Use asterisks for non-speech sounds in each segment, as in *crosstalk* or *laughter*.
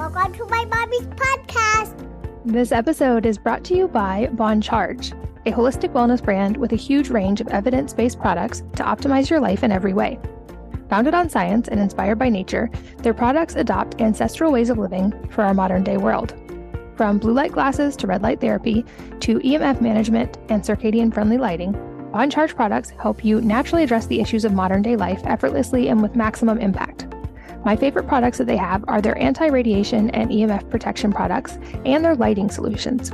Welcome to my mommy's podcast. This episode is brought to you by Bon Charge, a holistic wellness brand with a huge range of evidence based products to optimize your life in every way. Founded on science and inspired by nature, their products adopt ancestral ways of living for our modern day world. From blue light glasses to red light therapy to EMF management and circadian friendly lighting, Bon Charge products help you naturally address the issues of modern day life effortlessly and with maximum impact. My favorite products that they have are their anti radiation and EMF protection products and their lighting solutions.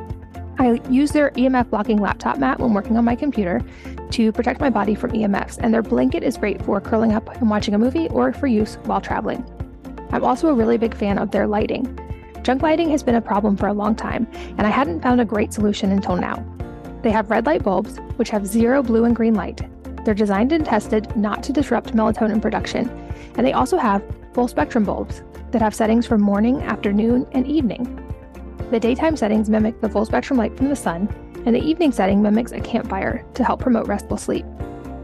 I use their EMF blocking laptop mat when working on my computer to protect my body from EMFs, and their blanket is great for curling up and watching a movie or for use while traveling. I'm also a really big fan of their lighting. Junk lighting has been a problem for a long time, and I hadn't found a great solution until now. They have red light bulbs, which have zero blue and green light. They're designed and tested not to disrupt melatonin production, and they also have full spectrum bulbs that have settings for morning, afternoon, and evening. The daytime settings mimic the full spectrum light from the sun, and the evening setting mimics a campfire to help promote restful sleep.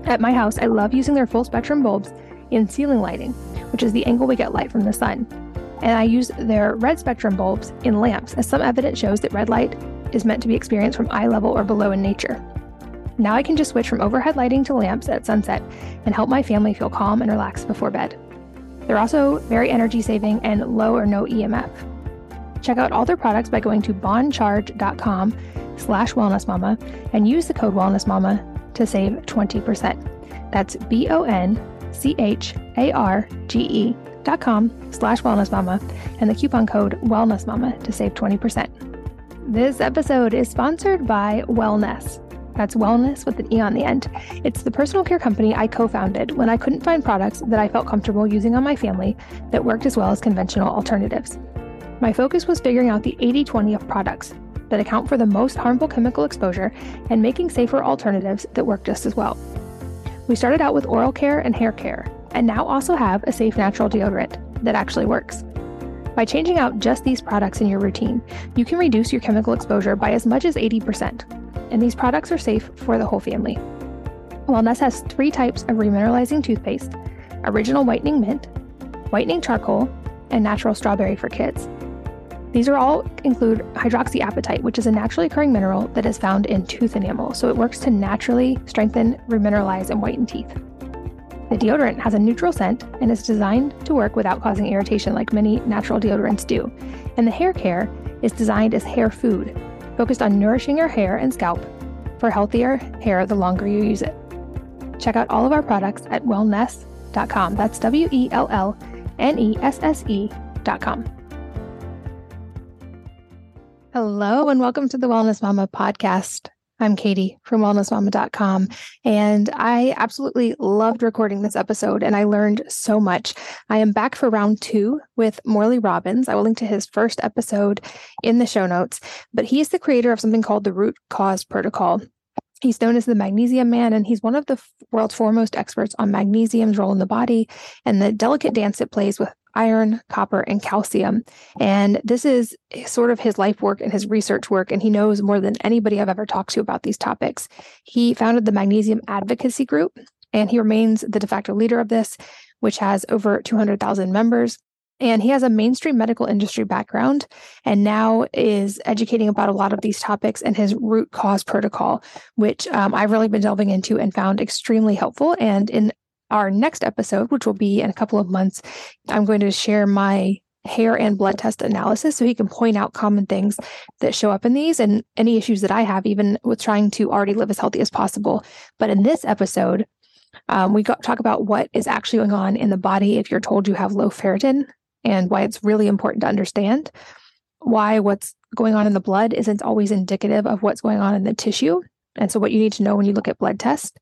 At my house, I love using their full spectrum bulbs in ceiling lighting, which is the angle we get light from the sun. And I use their red spectrum bulbs in lamps, as some evidence shows that red light is meant to be experienced from eye level or below in nature. Now I can just switch from overhead lighting to lamps at sunset and help my family feel calm and relaxed before bed. They're also very energy saving and low or no EMF. Check out all their products by going to boncharge.com slash wellnessmama and use the code wellnessmama to save 20%. That's B-O-N-C-H-A-R-G-E dot com slash wellnessmama and the coupon code wellnessmama to save 20%. This episode is sponsored by Wellnesse. That's wellness with an E on the end. It's the personal care company I co founded when I couldn't find products that I felt comfortable using on my family that worked as well as conventional alternatives. My focus was figuring out the 80 20 of products that account for the most harmful chemical exposure and making safer alternatives that work just as well. We started out with oral care and hair care, and now also have a safe natural deodorant that actually works. By changing out just these products in your routine, you can reduce your chemical exposure by as much as 80% and these products are safe for the whole family. Wellnesse has three types of remineralizing toothpaste original whitening mint, whitening charcoal, and natural strawberry for kids. These are all include hydroxyapatite, which is a naturally occurring mineral that is found in tooth enamel, so it works to naturally strengthen, remineralize, and whiten teeth. The deodorant has a neutral scent and is designed to work without causing irritation like many natural deodorants do. And the hair care is designed as hair food, focused on nourishing your hair and scalp for healthier hair the longer you use it. Check out all of our products at wellnesse.com. That's W E L L N E S S E.com. Hello, and welcome to the Wellness Mama podcast. I'm Katie from wellnessmama.com. And I absolutely loved recording this episode and I learned so much. I am back for round two with Morley Robbins. I will link to his first episode in the show notes, but he is the creator of something called the Root Cause Protocol. He's known as the Magnesium Man, and he's one of the world's foremost experts on magnesium's role in the body and the delicate dance it plays with iron, copper, and calcium. And this is sort of his life work and his research work. And he knows more than anybody I've ever talked to about these topics. He founded the Magnesium Advocacy Group, and he remains the de facto leader of this, which has over 200,000 members. And he has a mainstream medical industry background and now is educating about a lot of these topics and his root cause protocol, which um, I've really been delving into and found extremely helpful. And in our next episode, which will be in a couple of months, I'm going to share my hair and blood test analysis so he can point out common things that show up in these and any issues that I have, even with trying to already live as healthy as possible. But in this episode, um, we got, talk about what is actually going on in the body if you're told you have low ferritin and why it's really important to understand why what's going on in the blood isn't always indicative of what's going on in the tissue. And so, what you need to know when you look at blood tests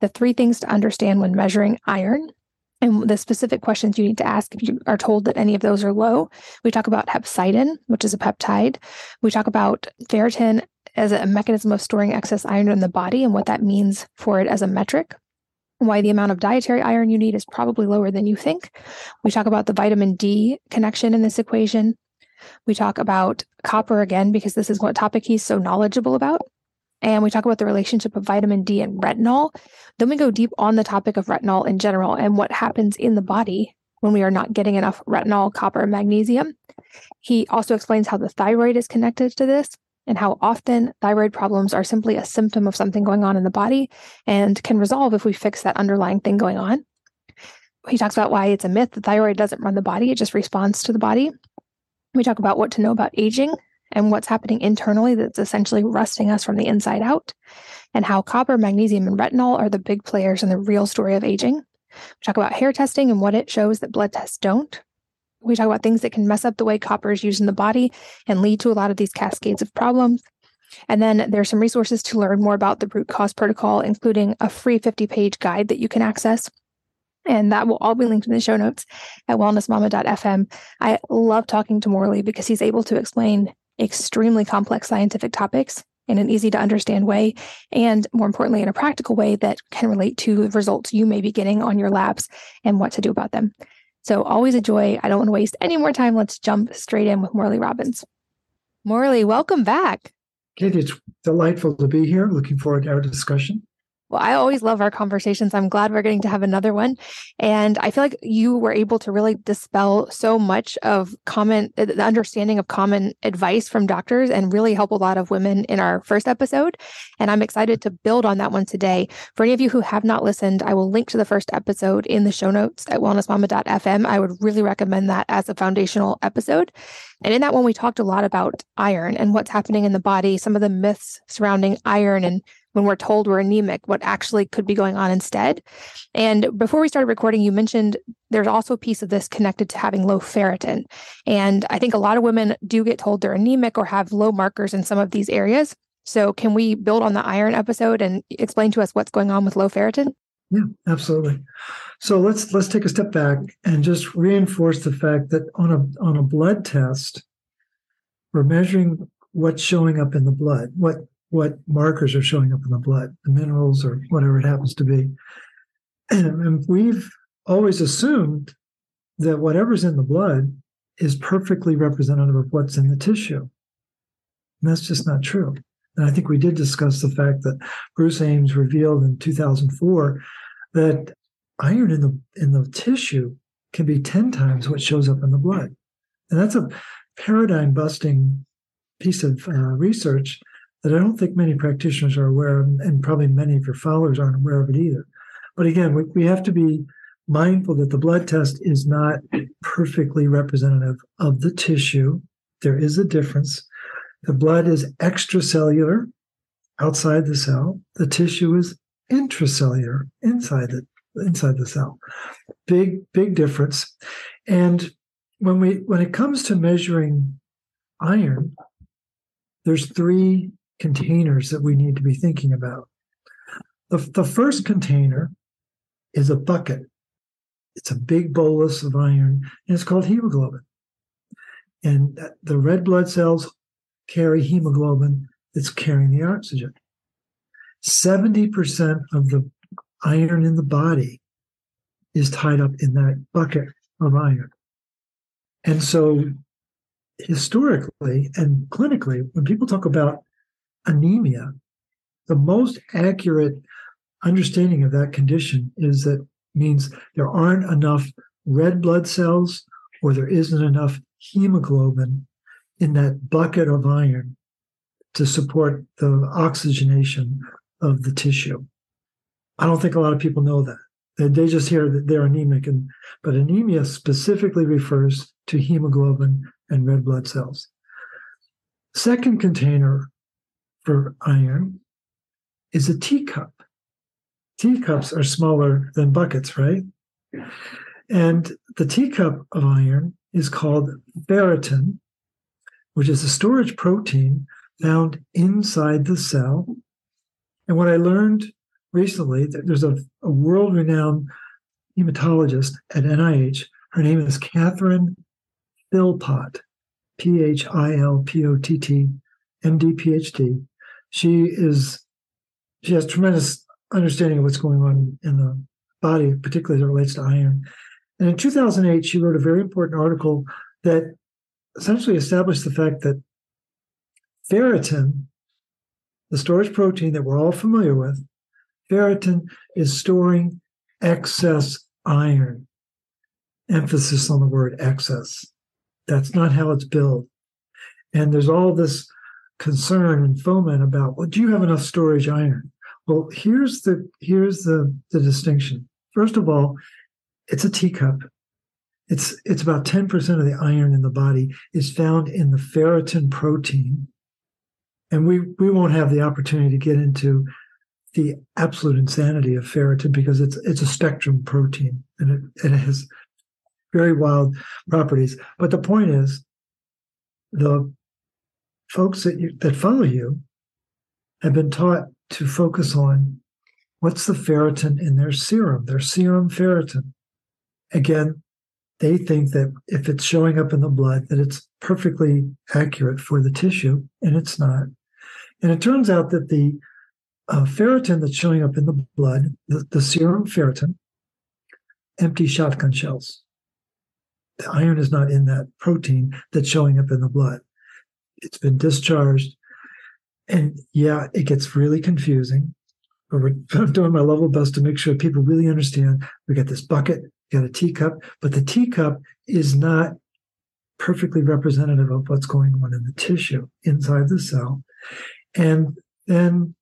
the three things to understand when measuring iron and the specific questions you need to ask if you are told that any of those are low. We talk about hepcidin, which is a peptide. We talk about ferritin as a mechanism of storing excess iron in the body and what that means for it as a metric. Why the amount of dietary iron you need is probably lower than you think. We talk about the vitamin D connection in this equation. We talk about copper again, because this is what topic he's so knowledgeable about and we talk about the relationship of vitamin D and retinol. Then we go deep on the topic of retinol in general and what happens in the body when we are not getting enough retinol, copper, and magnesium. He also explains how the thyroid is connected to this and how often thyroid problems are simply a symptom of something going on in the body and can resolve if we fix that underlying thing going on. He talks about why it's a myth the thyroid doesn't run the body, it just responds to the body. We talk about what to know about aging and what's happening internally that's essentially rusting us from the inside out, and how copper, magnesium, and retinol are the big players in the real story of aging. We talk about hair testing and what it shows that blood tests don't. We talk about things that can mess up the way copper is used in the body and lead to a lot of these cascades of problems. And then there's some resources to learn more about the root cause protocol, including a free 50 page guide that you can access. And that will all be linked in the show notes at wellnessmama.fm. I love talking to Morley because he's able to explain extremely complex scientific topics in an easy to understand way, and more importantly, in a practical way that can relate to the results you may be getting on your labs and what to do about them. So, always a joy. I don't want to waste any more time. Let's jump straight in with Morley Robbins. Morley, welcome back. Katie, it's delightful to be here. Looking forward to our discussion. Well, I always love our conversations. I'm glad we're getting to have another one. And I feel like you were able to really dispel so much of common, uh, the understanding of common advice from doctors and really help a lot of women in our first episode. And I'm excited to build on that one today. For any of you who have not listened, I will link to the first episode in the show notes at wellnessmama.fm. I would really recommend that as a foundational episode. And in that one, we talked a lot about iron and what's happening in the body, some of the myths surrounding iron and when we're told we're anemic, what actually could be going on instead. And before we started recording, you mentioned there's also a piece of this connected to having low ferritin. And I think a lot of women do get told they're anemic or have low markers in some of these areas. So can we build on the iron episode and explain to us what's going on with low ferritin? Yeah, absolutely. So let's let's take a step back and just reinforce the fact that on a on a blood test, we're measuring what's showing up in the blood, what what markers are showing up in the blood, the minerals or whatever it happens to be. *clears throat* And we've always assumed that whatever's in the blood is perfectly representative of what's in the tissue. And that's just not true. And I think we did discuss the fact that Bruce Ames revealed in 2004 that iron in the in the tissue can be 10 times what shows up in the blood. And that's a paradigm busting piece of uh, research that I don't think many practitioners are aware of, and probably many of your followers aren't aware of it either. But again, we, we have to be mindful that the blood test is not perfectly representative of the tissue. There is a difference. The blood is extracellular, outside the cell. The tissue is intracellular, inside the inside the cell. Big, big difference. And when we when it comes to measuring iron, there's three containers that we need to be thinking about. The, the first container is a bucket. It's a big bolus of iron, and it's called hemoglobin. And the red blood cells carry hemoglobin that's carrying the oxygen. 70% of the iron in the body is tied up in that bucket of iron. And so, historically and clinically, when people talk about anemia, the most accurate understanding of that condition is that means there aren't enough red blood cells or there isn't enough hemoglobin in that bucket of iron to support the oxygenation of the tissue. I don't think a lot of people know that. They just hear that they're anemic, and but anemia specifically refers to hemoglobin and red blood cells. Second container for iron is a teacup. Teacups are smaller than buckets, right? And the teacup of iron is called ferritin, which is a storage protein found inside the cell. And what I learned recently, that there's a, a world renowned hematologist at NIH. Her name is Katherine Philpott, P H I L P O T T, MD, PhD she is she has tremendous understanding of what's going on in the body, particularly as it relates to iron. And in 2008, she wrote a very important article that essentially established the fact that ferritin, the storage protein that we're all familiar with, ferritin is storing excess iron. emphasis on the word excess. That's not how it's built. And there's all this concern and foment about, well, do you have enough storage iron? Well, here's the here's the, the distinction. First of all, it's a teacup. It's it's about 10% of the iron in the body is found in the ferritin protein. And we we won't have the opportunity to get into the absolute insanity of ferritin because it's it's a spectrum protein and it, it has very wild properties. But the point is, the folks that you, that follow you have been taught to focus on what's the ferritin in their serum, their serum ferritin. Again, they think that if it's showing up in the blood, that it's perfectly accurate for the tissue, and it's not. And it turns out that the uh, ferritin that's showing up in the blood, the, the serum ferritin, empty shotgun shells. The iron is not in that protein that's showing up in the blood. It's been discharged. And yeah, it gets really confusing. But we're *laughs* doing my level best to make sure people really understand. We got this bucket, we got a teacup, but the teacup is not perfectly representative of what's going on in the tissue inside the cell. And then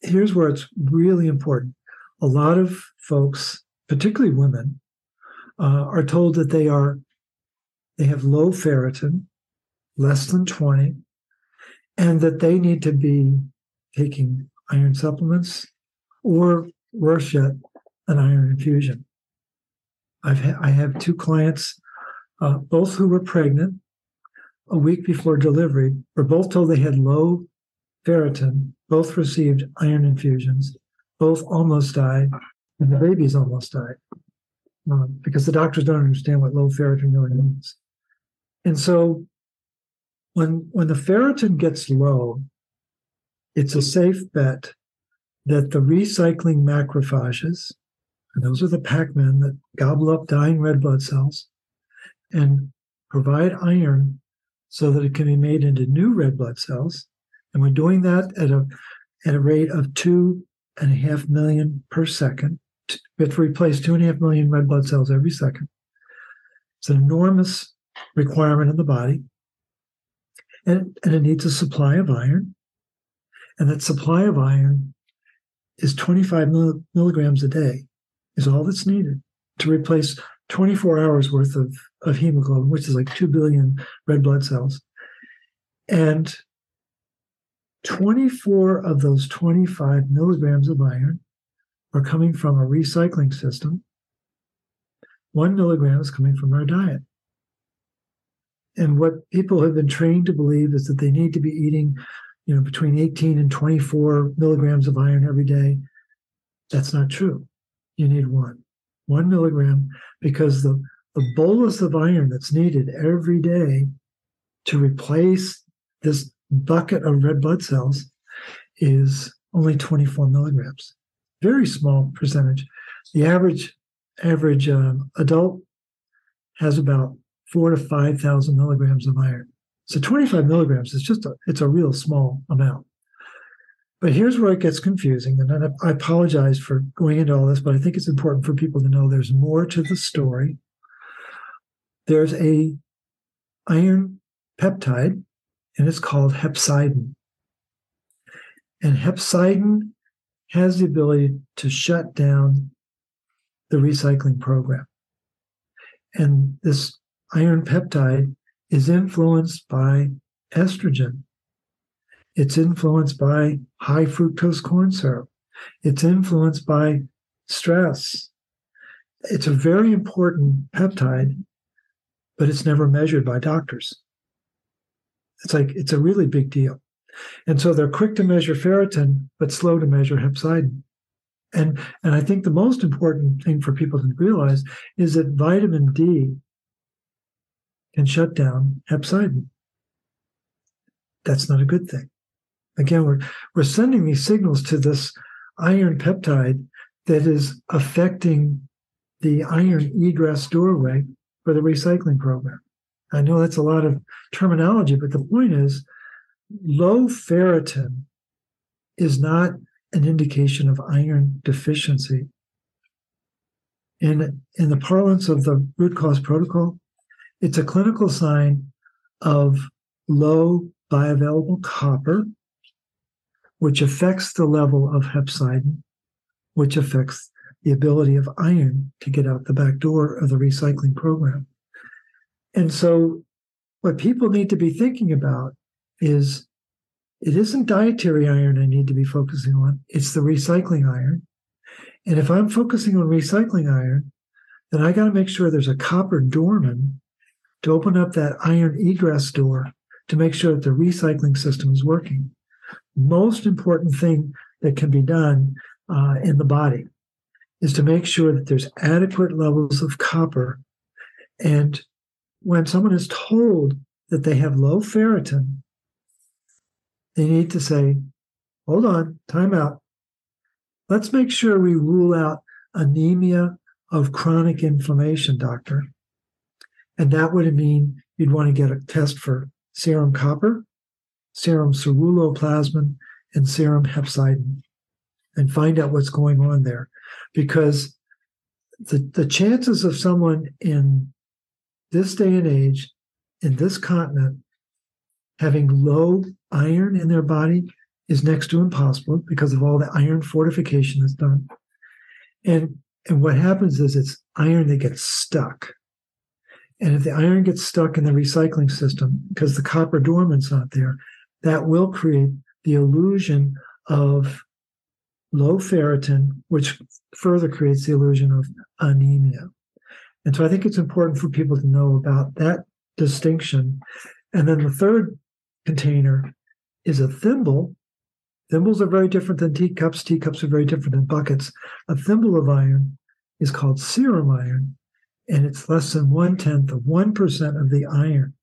here's where it's really important. A lot of folks, particularly women, uh, are told that they are they have low ferritin, less than 20, and that they need to be taking iron supplements or worse yet, an iron infusion. I've ha- I have two clients, uh, both who were pregnant a week before delivery, were both told they had low ferritin, both received iron infusions, both almost died, and the babies almost died uh, because the doctors don't understand what low ferritin really means. And so when when the ferritin gets low, it's a safe bet that the recycling macrophages, and those are the Pac-Men that gobble up dying red blood cells and provide iron so that it can be made into new red blood cells. And we're doing that at a at a rate of two and a half million per second. We have to replace two and a half million red blood cells every second. It's an enormous requirement in the body. And, and it needs a supply of iron. And that supply of iron is 25 milligrams a day, is all that's needed to replace 24 hours worth of, of hemoglobin, which is like 2 billion red blood cells. And 24 of those 25 milligrams of iron are coming from a recycling system. One milligram is coming from our diet. And what people have been trained to believe is that they need to be eating, you know, between 18 and 24 milligrams of iron every day. That's not true. You need one, one milligram, because the, the bolus of iron that's needed every day to replace this bucket of red blood cells is only 24 milligrams. Very small percentage. The average average um, adult has about four to five thousand milligrams of iron. So 25 milligrams is just a it's a real small amount. But here's where it gets confusing, and I apologize for going into all this, but I think it's important for people to know there's more to the story. There's a iron peptide and it's called hepcidin. And hepcidin has the ability to shut down the recycling program. And this iron peptide is influenced by estrogen. It's influenced by high fructose corn syrup. It's influenced by stress. It's a very important peptide, but it's never measured by doctors. It's like it's a really big deal. And so they're quick to measure ferritin, but slow to measure hepcidin. And, and I think the most important thing for people to realize is that vitamin D can shut down hepcidin. That's not a good thing. Again, we're, we're sending these signals to this iron peptide that is affecting the iron egress doorway for the recycling program. I know that's a lot of terminology, but the point is low ferritin is not an indication of iron deficiency. in in the parlance of the root cause protocol, it's a clinical sign of low bioavailable copper, which affects the level of hepcidin, which affects the ability of iron to get out the back door of the recycling program. And so, what people need to be thinking about is it isn't dietary iron I need to be focusing on, it's the recycling iron. And if I'm focusing on recycling iron, then I got to make sure there's a copper doorman to open up that iron egress door to make sure that the recycling system is working. Most important thing that can be done uh, in the body is to make sure that there's adequate levels of copper. And when someone is told that they have low ferritin, they need to say, hold on, time out. Let's make sure we rule out anemia of chronic inflammation, doctor. And that would mean you'd want to get a test for serum copper, serum ceruloplasmin, and serum hepcidin and find out what's going on there. Because the, the chances of someone in this day and age, in this continent, having low iron in their body is next to impossible because of all the iron fortification that's done. And and what happens is it's iron that gets stuck. And if the iron gets stuck in the recycling system because the copper dormant's not there, that will create the illusion of low ferritin, which further creates the illusion of anemia. And so I think it's important for people to know about that distinction. And then the third container is a thimble. Thimbles are very different than teacups. Teacups are very different than buckets. A thimble of iron is called serum iron, and it's less than one tenth of 1% of the iron.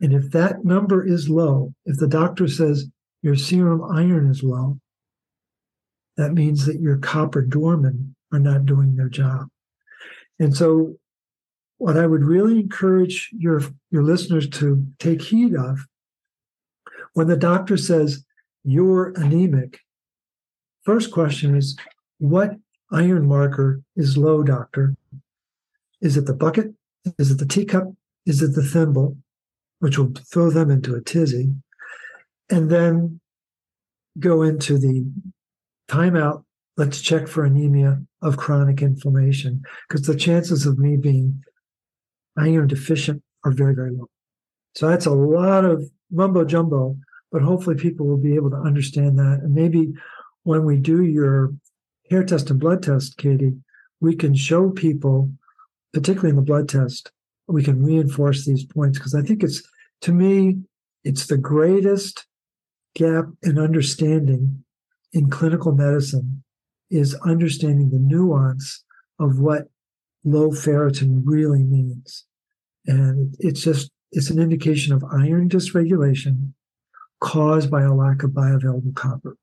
And if that number is low, if the doctor says your serum iron is low, that means that your copper doormen are not doing their job. And so, what I would really encourage your, your listeners to take heed of when the doctor says you're anemic, first question is what iron marker is low, doctor? Is it the bucket? Is it the teacup? Is it the thimble? Which will throw them into a tizzy. And then go into the timeout. Let's check for anemia of chronic inflammation because the chances of me being iron deficient are very, very low. So that's a lot of mumbo jumbo, but hopefully people will be able to understand that. And maybe when we do your hair test and blood test, Katie, we can show people, particularly in the blood test, we can reinforce these points because I think it's, to me, it's the greatest gap in understanding in clinical medicine is understanding the nuance of what low ferritin really means. And it's just it's an indication of iron dysregulation caused by a lack of bioavailable copper.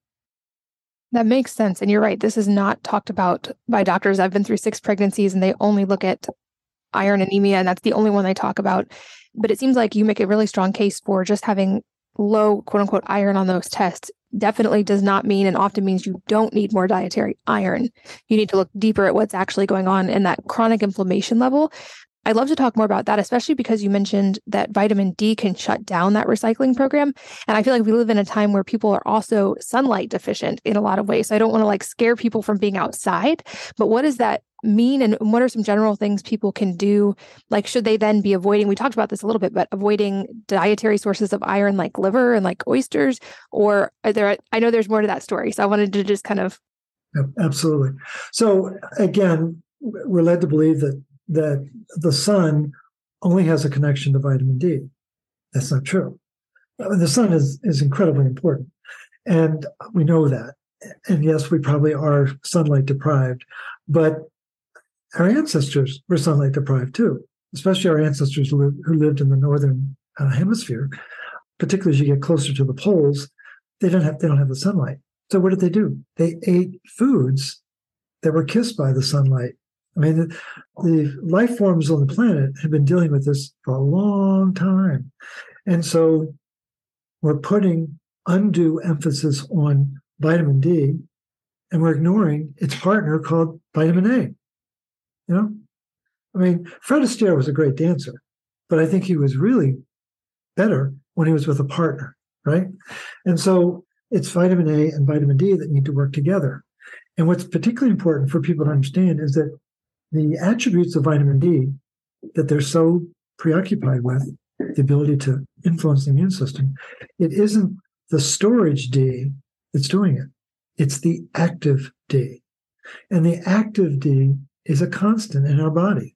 That makes sense. And you're right. This is not talked about by doctors. I've been through six pregnancies and they only look at iron anemia, and that's the only one they talk about. But it seems like you make a really strong case for just having low, quote unquote, iron on those tests. Definitely does not mean and often means you don't need more dietary iron. You need to look deeper at what's actually going on in that chronic inflammation level I'd love to talk more about that, especially because you mentioned that vitamin D can shut down that recycling program. And I feel like we live in a time where people are also sunlight deficient in a lot of ways. So I don't want to like scare people from being outside, but what does that mean? And what are some general things people can do? Like, should they then be avoiding? We talked about this a little bit, but avoiding dietary sources of iron like liver and like oysters, or are there, I know there's more to that story. So I wanted to just kind of. Absolutely. So again, we're led to believe that that the sun only has a connection to vitamin D. That's not true. The sun is, is incredibly important. And we know that. And yes, we probably are sunlight deprived, but our ancestors were sunlight deprived too, especially our ancestors who lived in the northern uh, hemisphere. Particularly as you get closer to the poles, they don't have they don't have the sunlight. So what did they do? They ate foods that were kissed by the sunlight I mean, the, the, life forms on the planet have been dealing with this for a long time. And so we're putting undue emphasis on vitamin D and we're ignoring its partner called vitamin A. You know, I mean, Fred Astaire was a great dancer, but I think he was really better when he was with a partner, right? And so it's vitamin A and vitamin D that need to work together. And what's particularly important for people to understand is that the attributes of vitamin D that they're so preoccupied with, the ability to influence the immune system, it isn't the storage D that's doing it. It's the active D. And the active D is a constant in our body.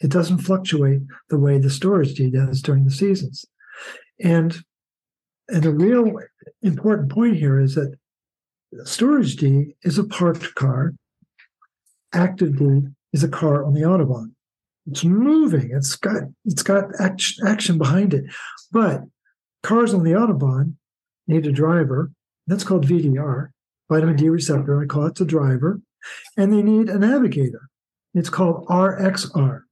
It doesn't fluctuate the way the storage D does during the seasons. And and a real important point here is that storage D is a parked car. Active D is a car on the autobahn. It's moving. It's got it's got action, action behind it. But cars on the autobahn need a driver. That's called VDR, vitamin D receptor. I call it the driver. And they need a navigator. It's called RXR.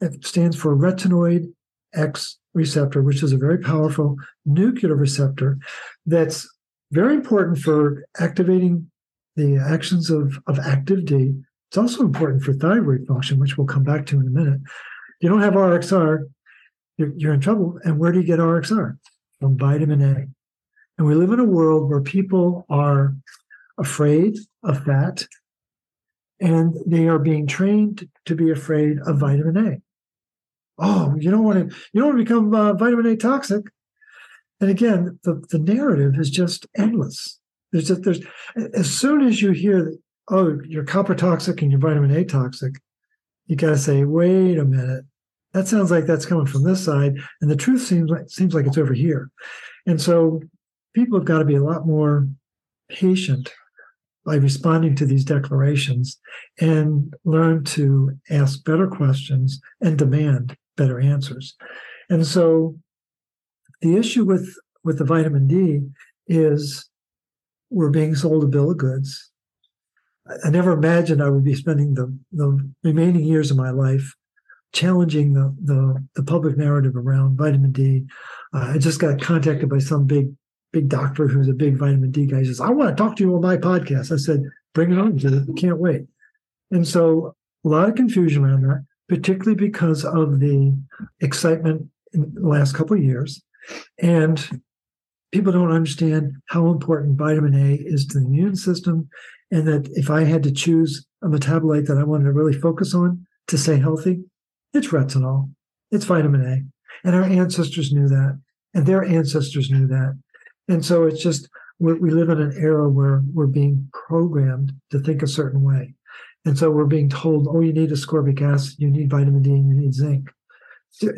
It stands for retinoid X receptor, which is a very powerful nuclear receptor that's very important for activating the actions of, of active D. It's also important for thyroid function, which we'll come back to in a minute. If you don't have RXR, you're, you're in trouble. And where do you get RXR? From vitamin A. And we live in a world where people are afraid of fat and they are being trained to be afraid of vitamin A oh, you don't want to, you don't want to become uh, vitamin A toxic. And again, the, the narrative is just endless. There's just, there's, as soon as you hear, that, oh, you're copper toxic and you're vitamin A toxic, you got to say, wait a minute. That sounds like that's coming from this side. And the truth seems like, seems like it's over here. And so people have got to be a lot more patient by responding to these declarations and learn to ask better questions and demand better answers. And so the issue with with the vitamin D is we're being sold a bill of goods. I never imagined I would be spending the, the remaining years of my life challenging the, the, the public narrative around vitamin D. Uh, I just got contacted by some big big doctor who's a big vitamin D guy. He says, "I want to talk to you on my podcast." I said, "Bring it on! Can't wait." And so a lot of confusion around that particularly because of the excitement in the last couple of years. And people don't understand how important vitamin A is to the immune system. And that if I had to choose a metabolite that I wanted to really focus on to stay healthy, it's retinol, it's vitamin A. And our ancestors knew that, and their ancestors knew that. And so it's just, we live in an era where we're being programmed to think a certain way. And so we're being told, oh, you need ascorbic acid, you need vitamin D, you need zinc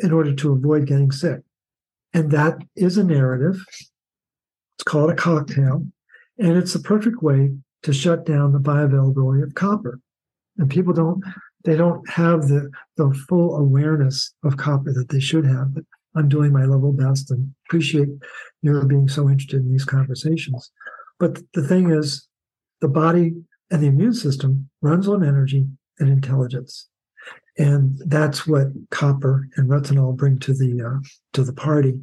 in order to avoid getting sick. And that is a narrative. It's called a cocktail. And it's the perfect way to shut down the bioavailability of copper. And people don't, they don't have the, the full awareness of copper that they should have. But I'm doing my level best and appreciate you being so interested in these conversations. But the thing is, the body and the immune system runs on energy and intelligence. And that's what copper and retinol bring to the uh, to the party.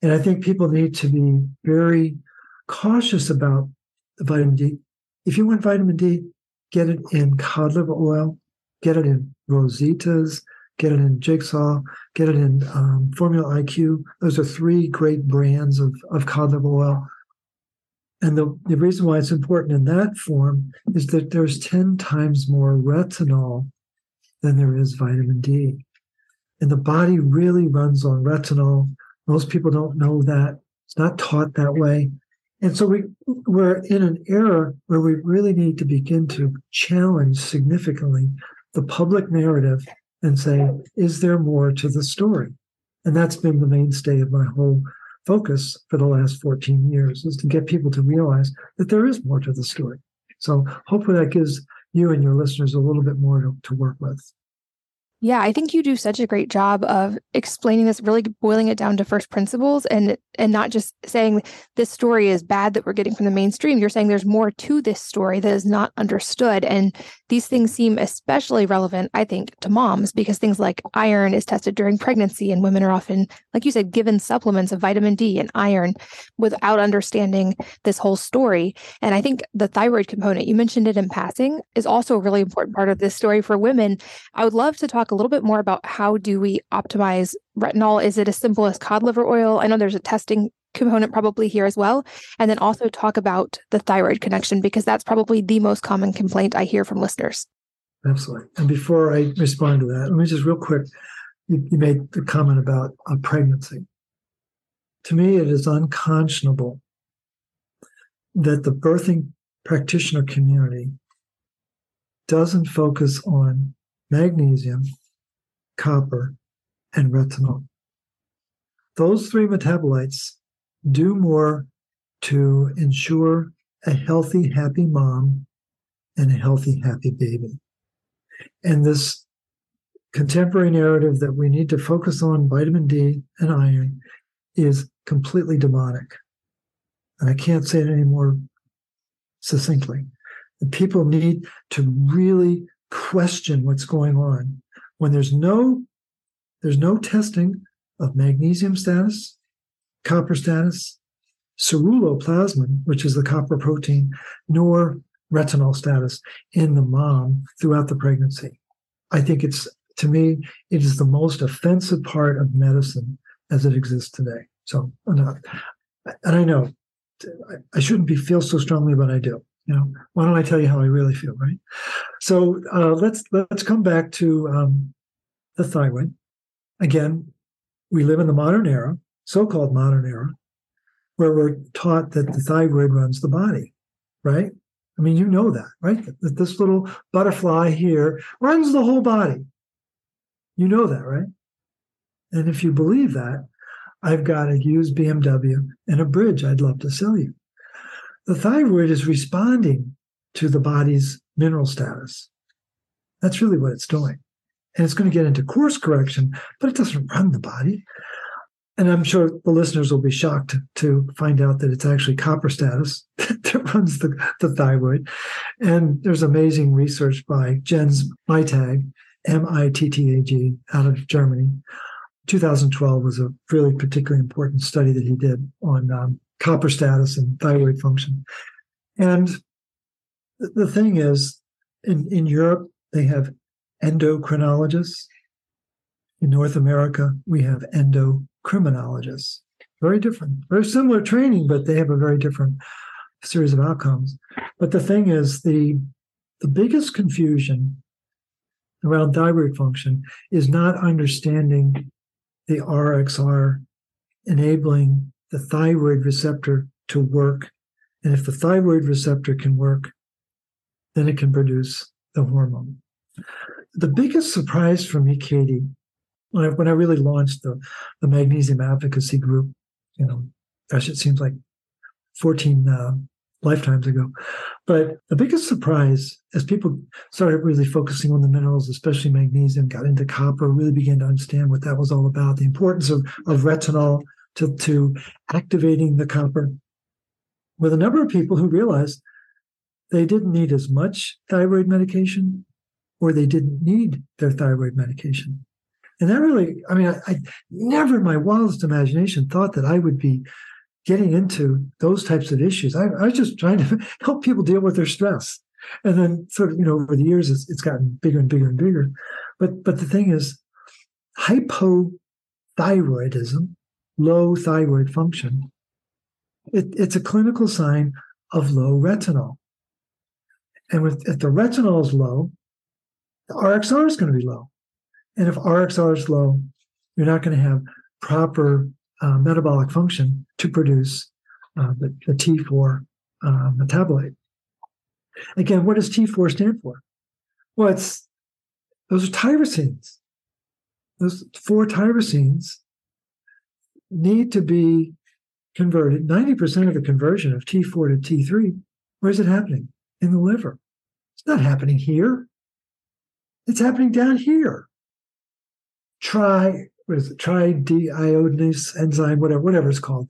And I think people need to be very cautious about the vitamin D. If you want vitamin D, get it in cod liver oil, get it in Rosita's, get it in Jigsaw, get it in um, Formula IQ. Those are three great brands of, of cod liver oil. And the, the reason why it's important in that form is that there's 10 times more retinol than there is vitamin D. And the body really runs on retinol. Most people don't know that. It's not taught that way. And so we, we're in an era where we really need to begin to challenge significantly the public narrative and say, is there more to the story? And that's been the mainstay of my whole focus for the last 14 years is to get people to realize that there is more to the story. So hopefully that gives you and your listeners a little bit more to, to work with. Yeah, I think you do such a great job of explaining this, really boiling it down to first principles and and not just saying this story is bad that we're getting from the mainstream. You're saying there's more to this story that is not understood. And these things seem especially relevant, I think, to moms because things like iron is tested during pregnancy and women are often, like you said, given supplements of vitamin D and iron without understanding this whole story. And I think the thyroid component, you mentioned it in passing, is also a really important part of this story for women. I would love to talk a little bit more about how do we optimize retinol? Is it as simple as cod liver oil? I know there's a testing component probably here as well. And then also talk about the thyroid connection because that's probably the most common complaint I hear from listeners. Absolutely. And before I respond to that, let me just real quick. You, you made the comment about a pregnancy. To me, it is unconscionable that the birthing practitioner community doesn't focus on magnesium, copper, and retinol. Those three metabolites do more to ensure a healthy, happy mom and a healthy, happy baby. And this contemporary narrative that we need to focus on vitamin D and iron is completely demonic. And I can't say it any more succinctly. People need to really question what's going on when there's no there's no testing of magnesium status, copper status, ceruloplasmin, which is the copper protein, nor retinol status in the mom throughout the pregnancy. I think it's, to me, it is the most offensive part of medicine as it exists today. So, and I know I shouldn't be feel so strongly, but I do. You know, why don't I tell you how I really feel, right? So uh, let's let's come back to um, the thyroid. Again, we live in the modern era, so-called modern era, where we're taught that the thyroid runs the body, right? I mean, you know that, right? That this little butterfly here runs the whole body. You know that, right? And if you believe that, I've got a used BMW and a bridge I'd love to sell you. The thyroid is responding to the body's mineral status. That's really what it's doing and it's going to get into course correction, but it doesn't run the body. And I'm sure the listeners will be shocked to find out that it's actually copper status *laughs* that runs the, the thyroid. And there's amazing research by Jens Mittag, M I T T A G, out of Germany. 2012 was a really particularly important study that he did on um, copper status and thyroid function. And the thing is, in, in Europe, they have endocrinologists. In North America, we have endocriminologists. Very different, very similar training, but they have a very different series of outcomes. But the thing is, the the biggest confusion around thyroid function is not understanding the RXR enabling the thyroid receptor to work. And if the thyroid receptor can work, then it can produce the hormone the biggest surprise for me, Katie, when I, when I really launched the, the magnesium advocacy group, you know, gosh, it seems like 14 uh, lifetimes ago. But the biggest surprise as people started really focusing on the minerals, especially magnesium, got into copper, really began to understand what that was all about, the importance of, of retinol to, to activating the copper, with a number of people who realized they didn't need as much thyroid medication or they didn't need their thyroid medication. And that really, I mean, I, I, never in my wildest imagination thought that I would be getting into those types of issues. I, I was just trying to *laughs* help people deal with their stress. And then sort of, you know, over the years, it's, it's gotten bigger and bigger and bigger. But, but the thing is, hypothyroidism, low thyroid function, it, it's a clinical sign of low retinol. And with, if the retinol is low, the RXR is going to be low. And if RXR is low, you're not going to have proper uh, metabolic function to produce uh, the, the, T4 uh, metabolite. Again, what does T4 stand for? Well, it's those are tyrosines. Those four tyrosines need to be converted. 90% of the conversion of T4 to T3, where is it happening? In the liver. It's not happening here. It's happening down here. tri what is it, tri-deiodinase enzyme, whatever, whatever it's called.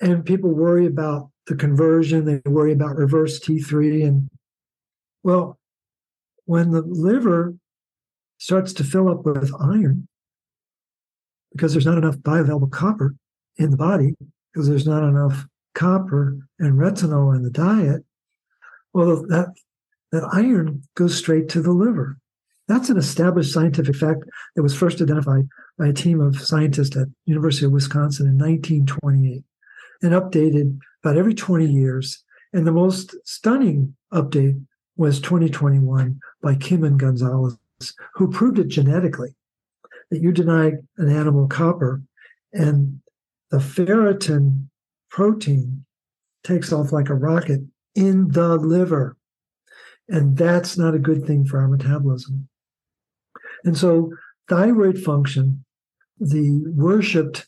And people worry about the conversion, they worry about reverse T3. And well, when the liver starts to fill up with iron, because there's not enough bioavailable copper in the body, because there's not enough copper and retinol in the diet, well, that that iron goes straight to the liver. That's an established scientific fact that was first identified by a team of scientists at University of Wisconsin in 1928 and updated about every 20 years. And the most stunning update was 2021 by Kim and Gonzalez, who proved it genetically that you deny an animal copper and the ferritin protein takes off like a rocket in the liver. And that's not a good thing for our metabolism. And so, thyroid function, the worshiped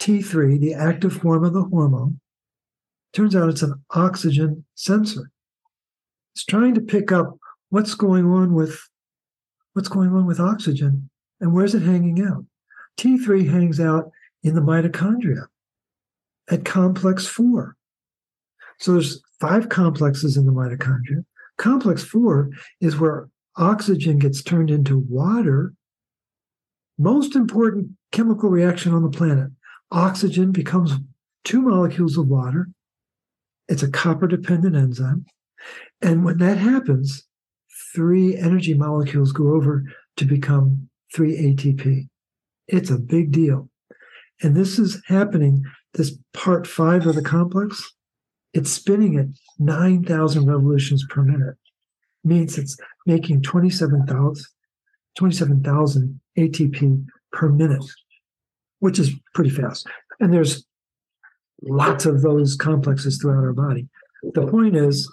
T3, the active form of the hormone, turns out it's an oxygen sensor. It's trying to pick up what's going on with what's going on with oxygen and where's it hanging out. T3 hangs out in the mitochondria at complex 4. So there's five complexes in the mitochondria. Complex 4 is where oxygen gets turned into water. Most important chemical reaction on the planet. Oxygen becomes two molecules of water. It's a copper dependent enzyme. And when that happens, three energy molecules go over to become 3 ATP. It's a big deal. And this is happening, this part five of the complex, it's spinning at 9,000 revolutions per minute. Means it's making 27,000 27, ATP per minute, which is pretty fast. And there's lots of those complexes throughout our body. The point is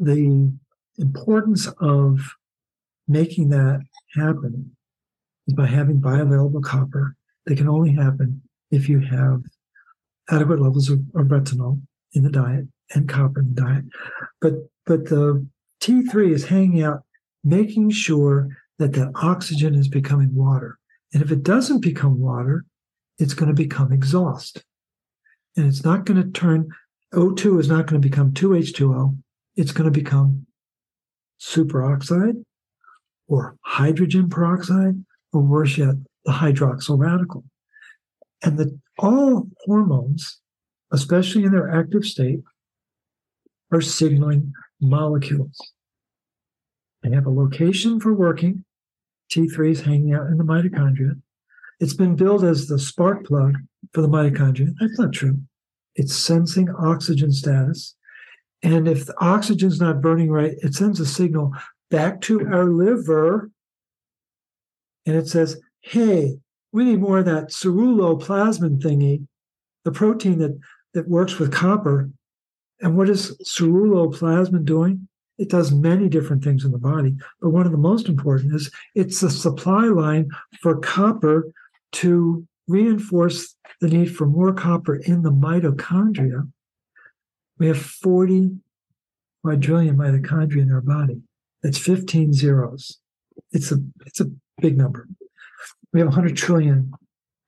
the importance of making that happen is by having bioavailable copper. They can only happen if you have adequate levels of, of retinol in the diet and copper in the diet. But but the T3 is hanging out, making sure that that oxygen is becoming water. And if it doesn't become water, it's going to become exhaust. And it's not going to turn, O2 is not going to become 2H2O. It's going to become superoxide or hydrogen peroxide, or worse yet, the hydroxyl radical. And the, all hormones, especially in their active state, are signaling molecules. They have a location for working. T3 is hanging out in the mitochondria. It's been billed as the spark plug for the mitochondria. That's not true. It's sensing oxygen status. And if the oxygen's not burning right, it sends a signal back to our liver and it says, hey, we need more of that ceruloplasmin thingy, the protein that, that works with copper. And what is ceruloplasmin doing? It does many different things in the body, but one of the most important is it's the supply line for copper to reinforce the need for more copper in the mitochondria. We have 40 quadrillion mitochondria in our body. That's 15 zeros. It's a it's a big number. We have 100 trillion.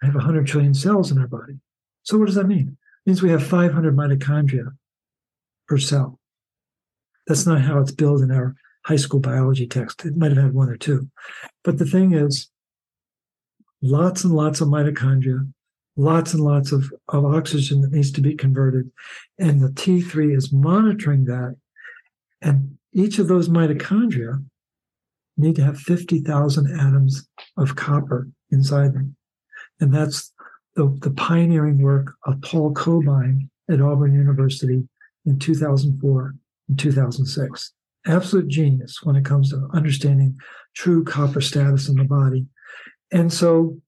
I have 100 trillion cells in our body. So what does that mean? It means we have 500 mitochondria per cell. That's not how it's billed in our high school biology text. It might have had one or two. But the thing is, lots and lots of mitochondria, lots and lots of, of oxygen that needs to be converted. And the T3 is monitoring that. And each of those mitochondria need to have 50,000 atoms of copper inside them. And that's the, the pioneering work of Paul Cobine at Auburn University in 2004 and 2006. Absolute genius when it comes to understanding true copper status in the body. And so,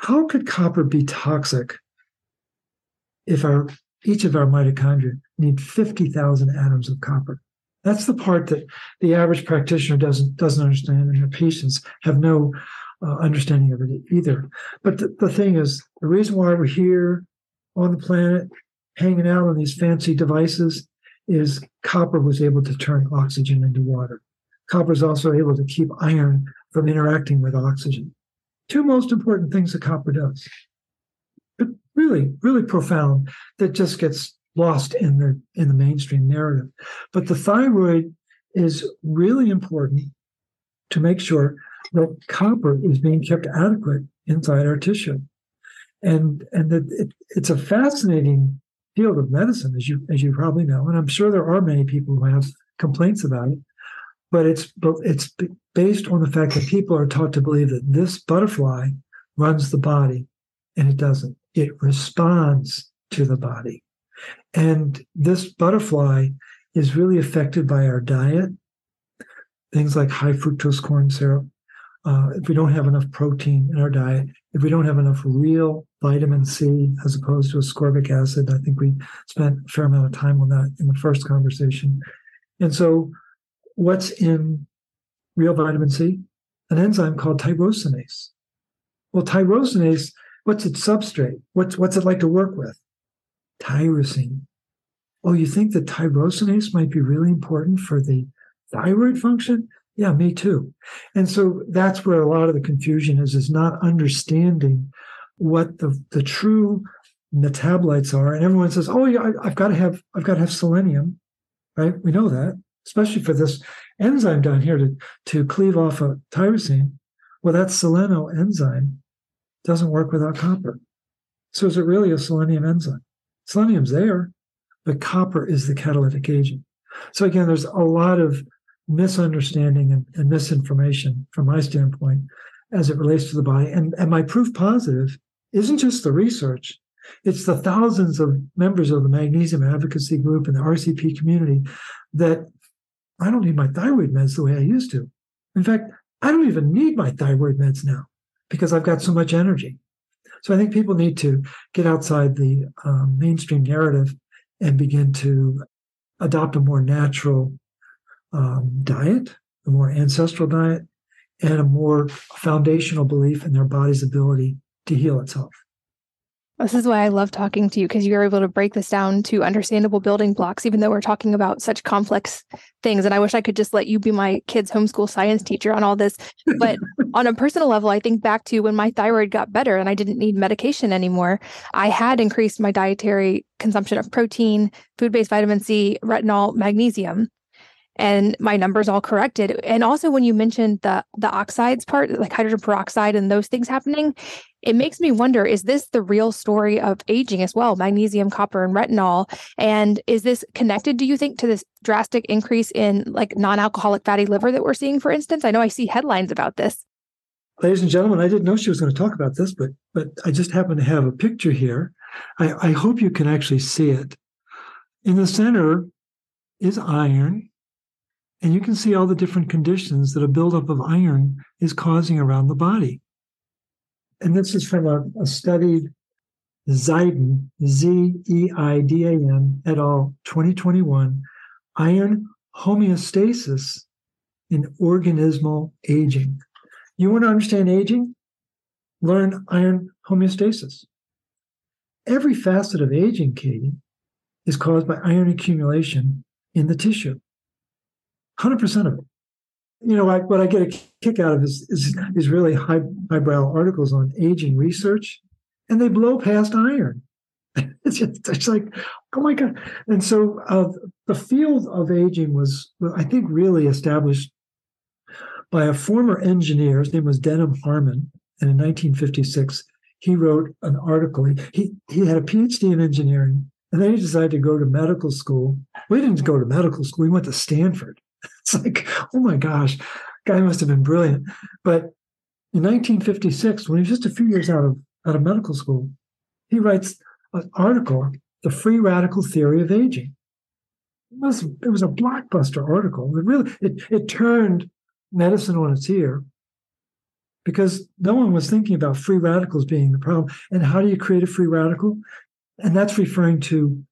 how could copper be toxic if our each of our mitochondria need 50,000 atoms of copper? That's the part that the average practitioner doesn't doesn't understand, and their patients have no uh, understanding of it either. But the, the thing is, the reason why we're here on the planet, hanging out on these fancy devices, is copper was able to turn oxygen into water. Copper is also able to keep iron from interacting with oxygen. two most important things that copper does. But really, really profound that just gets lost in the in the mainstream narrative. But the thyroid is really important to make sure that copper is being kept adequate inside our tissue. And and that it, it's a fascinating field of medicine, as you as you probably know, and I'm sure there are many people who have complaints about it. But it's it's based on the fact that people are taught to believe that this butterfly runs the body, and it doesn't. It responds to the body, and this butterfly is really affected by our diet, things like high fructose corn syrup. Uh, if we don't have enough protein in our diet, if we don't have enough real vitamin C as opposed to ascorbic acid, I think we spent a fair amount of time on that in the first conversation. And so, what's in real vitamin C? An enzyme called tyrosinase. Well, tyrosinase, what's its substrate? What's what's it like to work with? Tyrosine. Oh, you think that tyrosinase might be really important for the thyroid function? Yeah, me too. And so that's where a lot of the confusion is, is not understanding what the, the true metabolites are. And everyone says, oh, yeah, I, have got to have, I've got to have selenium, right? We know that, especially for this enzyme down here to, to cleave off a tyrosine. Well, that seleno enzyme doesn't work without copper. So is it really a selenium enzyme? Selenium's there, but copper is the catalytic agent. So again, there's a lot of misunderstanding and, and, misinformation from my standpoint as it relates to the body. And, and my proof positive isn't just the research, it's the thousands of members of the magnesium advocacy group and the RCP community that I don't need my thyroid meds the way I used to. In fact, I don't even need my thyroid meds now because I've got so much energy. So I think people need to get outside the um, mainstream narrative and begin to adopt a more natural um, diet, a more ancestral diet, and a more foundational belief in their body's ability to heal itself. This is why I love talking to you because you're able to break this down to understandable building blocks, even though we're talking about such complex things. And I wish I could just let you be my kids' homeschool science teacher on all this. But *laughs* on a personal level, I think back to when my thyroid got better and I didn't need medication anymore. I had increased my dietary consumption of protein, food based vitamin C, retinol, magnesium and my numbers all corrected. And also when you mentioned the the oxides part, like hydrogen peroxide and those things happening, it makes me wonder is this the real story of aging as well magnesium copper and retinol? And is this connected do you think to this drastic increase in like non-alcoholic fatty liver that we're seeing for instance? I know i see headlines about this. Ladies and gentlemen i didn't know she was going to talk about this but but i just happen to have a picture here. I, I hope you can actually see it. In the center is iron and you can see all the different conditions that a buildup of iron is causing around the body. And this is from a, a study, Zeidan, Z E I D A N, et al., 2021, Iron Homeostasis in Organismal Aging. You want to understand aging? Learn iron homeostasis. Every facet of aging, Katie, is caused by iron accumulation in the tissue. 100% of it. You know, I, what I get a kick out of is, is, is really high, highbrow articles on aging research, and they blow past iron. *laughs* it's, just, it's like, oh my God. And so uh, the field of aging was, I think, really established by a former engineer. His name was Denham Harman. And in 1956, he wrote an article. He, he, had a PhD in engineering, and then he decided to go to medical school. Well, he didn't go to medical school, he went to Stanford. *laughs* It's like, oh my gosh, guy must have been brilliant. But in 1956, when he was just a few years out of out of medical school, he writes an article, "The Free Radical Theory of Aging." It was it was a blockbuster article. It really it it turned medicine on its ear because no one was thinking about free radicals being the problem. And how do you create a free radical? And that's referring to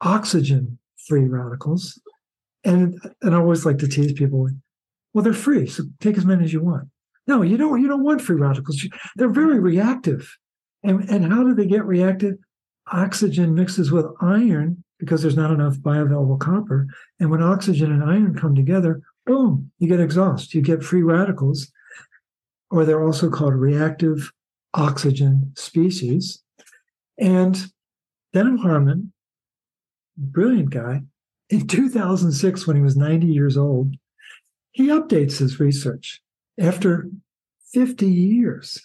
oxygen free radicals and and I always like to tease people, well, they're free, so take as many as you want. No, you don't. You don't want free radicals. They're very reactive, and and how do they get reactive? Oxygen mixes with iron because there's not enough bioavailable copper, and when oxygen and iron come together, boom, you get exhaust. You get free radicals, or they're also called reactive oxygen species. And Denham Harman, brilliant guy, in 2006, when he was 90 years old, he updates his research after 50 years.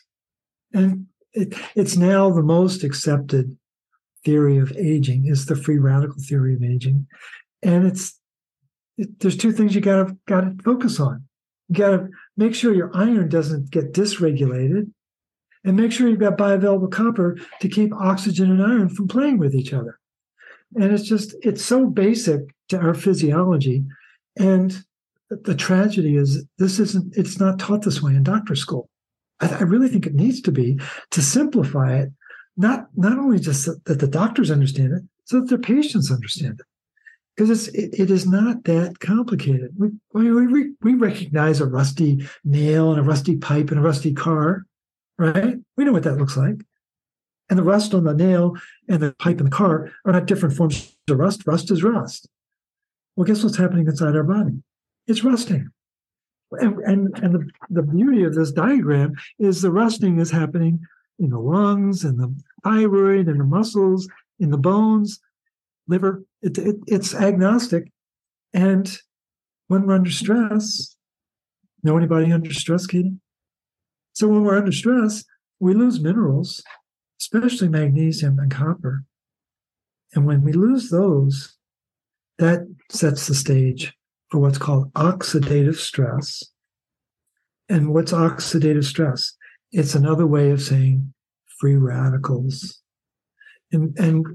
And it, it's now the most accepted theory of aging is the free radical theory of aging. And it's it, there's two things you gotta gotta focus on. You gotta make sure your iron doesn't get dysregulated and make sure you've got bioavailable copper to keep oxygen and iron from playing with each other. And it's just, it's so basic to our physiology. And the tragedy is this isn't, it's not taught this way in doctor school. I, I really think it needs to be to simplify it, not, not only just that the doctors understand it, so that their patients understand it. Because it's, it, it is not that complicated. We, we, we recognize a rusty nail and a rusty pipe and a rusty car right? We know what that looks like. And the rust on the nail and the pipe in the car are not different forms of rust. Rust is rust. Well, guess what's happening inside our body? It's rusting. And, and, and the, the beauty of this diagram is the rusting is happening in the lungs and the thyroid and the muscles, in the bones, liver. It, it, it's agnostic. And when we're under stress, know anybody under stress, Katie? So when we're under stress, we lose minerals, especially magnesium and copper. And when we lose those, that sets the stage for what's called oxidative stress. And what's oxidative stress? It's another way of saying free radicals. And, and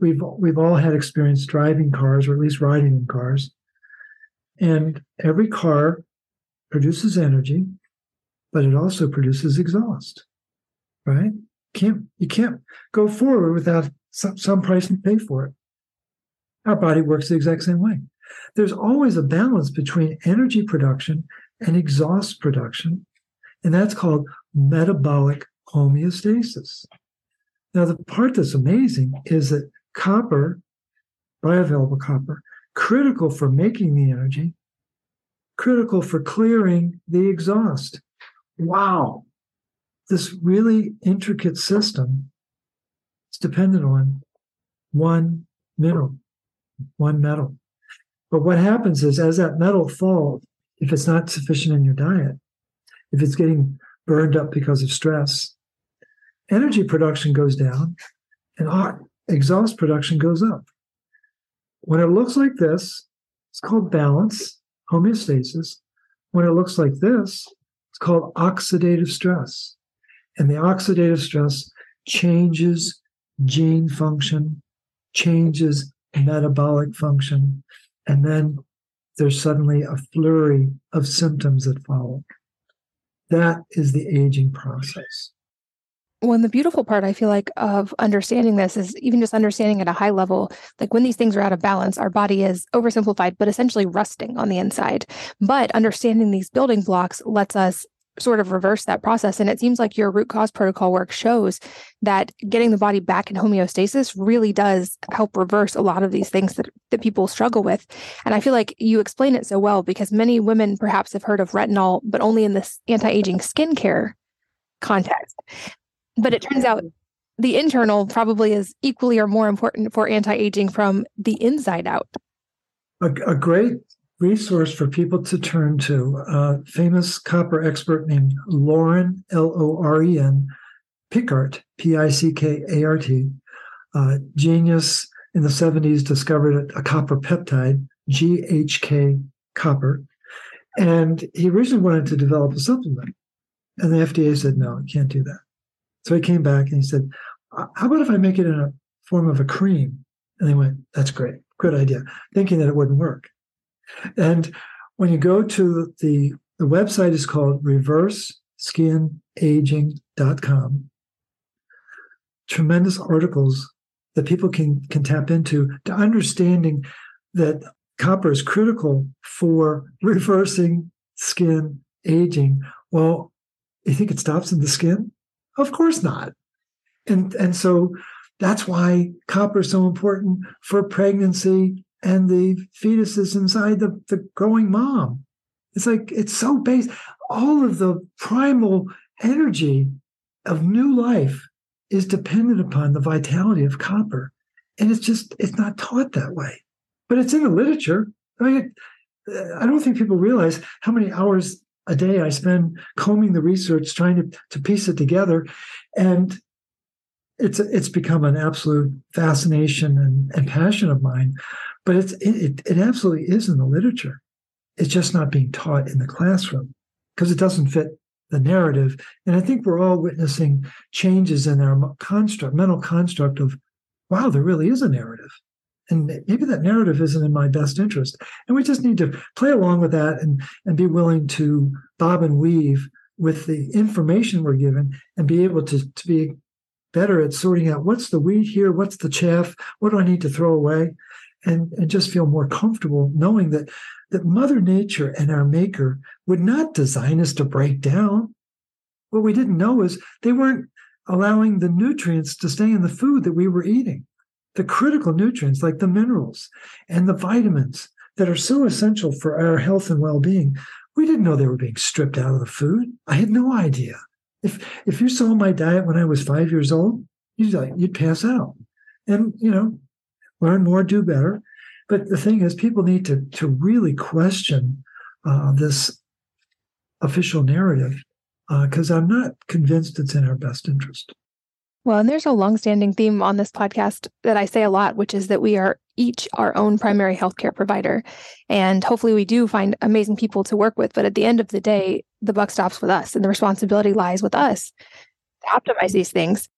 we've we've all had experience driving cars, or at least riding in cars. And every car produces energy, but it also produces exhaust, right? Can't you can't go forward without some, some price to pay for it. Our body works the exact same way. There's always a balance between energy production and exhaust production, and that's called metabolic homeostasis. Now, the part that's amazing is that copper, bioavailable copper, critical for making the energy, critical for clearing the exhaust wow, this really intricate system is dependent on one mineral, one metal. But what happens is, as that metal falls, if it's not sufficient in your diet, if it's getting burned up because of stress, energy production goes down and exhaust production goes up. When it looks like this, it's called balance, homeostasis. When it looks like this, it's called oxidative stress. And the oxidative stress changes gene function, changes metabolic function, and then there's suddenly a flurry of symptoms that follow. That is the aging process. Well, and the beautiful part I feel like of understanding this is even just understanding at a high level, like when these things are out of balance, our body is oversimplified, but essentially rusting on the inside. But understanding these building blocks lets us sort of reverse that process. And it seems like your root cause protocol work shows that getting the body back in homeostasis really does help reverse a lot of these things that, that people struggle with. And I feel like you explain it so well because many women perhaps have heard of retinol, but only in this anti aging skincare context. But it turns out the internal probably is equally or more important for anti aging from the inside out. A, a great resource for people to turn to. A famous copper expert named Loren, L O R E N, Pickart, P I C K A R T, uh, genius in the 70s discovered a, a copper peptide, GHK copper. And he originally wanted to develop a supplement. And the FDA said, no, you can't do that. So he came back and he said, how about if I make it in a form of a cream? And they went, that's great. Good idea. Thinking that it wouldn't work. And when you go to the, the website is called reverseskinaging.com. Tremendous articles that people can, can tap into to understanding that copper is critical for reversing skin aging. Well, you think it stops in the skin? Of course not. And, and so that's why copper is so important for pregnancy and the fetus is inside the, the growing mom. It's like, it's so base. all of the primal energy of new life is dependent upon the vitality of copper. And it's just, it's not taught that way. But it's in the literature. I mean, uh, I don't think people realize how many hours a day I spend combing the research, trying to, to piece it together. And it's it's become an absolute fascination and, and passion of mine. But it's it, it absolutely is in the literature. It's just not being taught in the classroom because it doesn't fit the narrative. And I think we're all witnessing changes in our construct, mental construct of, wow, there really is a narrative. And maybe that narrative isn't in my best interest. And we just need to play along with that and, and be willing to bob and weave with the information we're given and be able to, to be better at sorting out what's the weed here, what's the chaff, what do I need to throw away, and, and just feel more comfortable knowing that that Mother Nature and our Maker would not design us to break down. What we didn't know is they weren't allowing the nutrients to stay in the food that we were eating, the critical nutrients like the minerals and the vitamins that are so essential for our health and well being. We didn't know they were being stripped out of the food. I had no idea. If if you saw my diet when I was five years old, you'd like you'd pass out. And you know, learn more, do better. But the thing is, people need to to really question uh, this official narrative because uh, I'm not convinced it's in our best interest. Well, and there's a longstanding theme on this podcast that I say a lot, which is that we are each our own primary healthcare provider. And hopefully we do find amazing people to work with. But at the end of the day, the buck stops with us and the responsibility lies with us to optimize these things.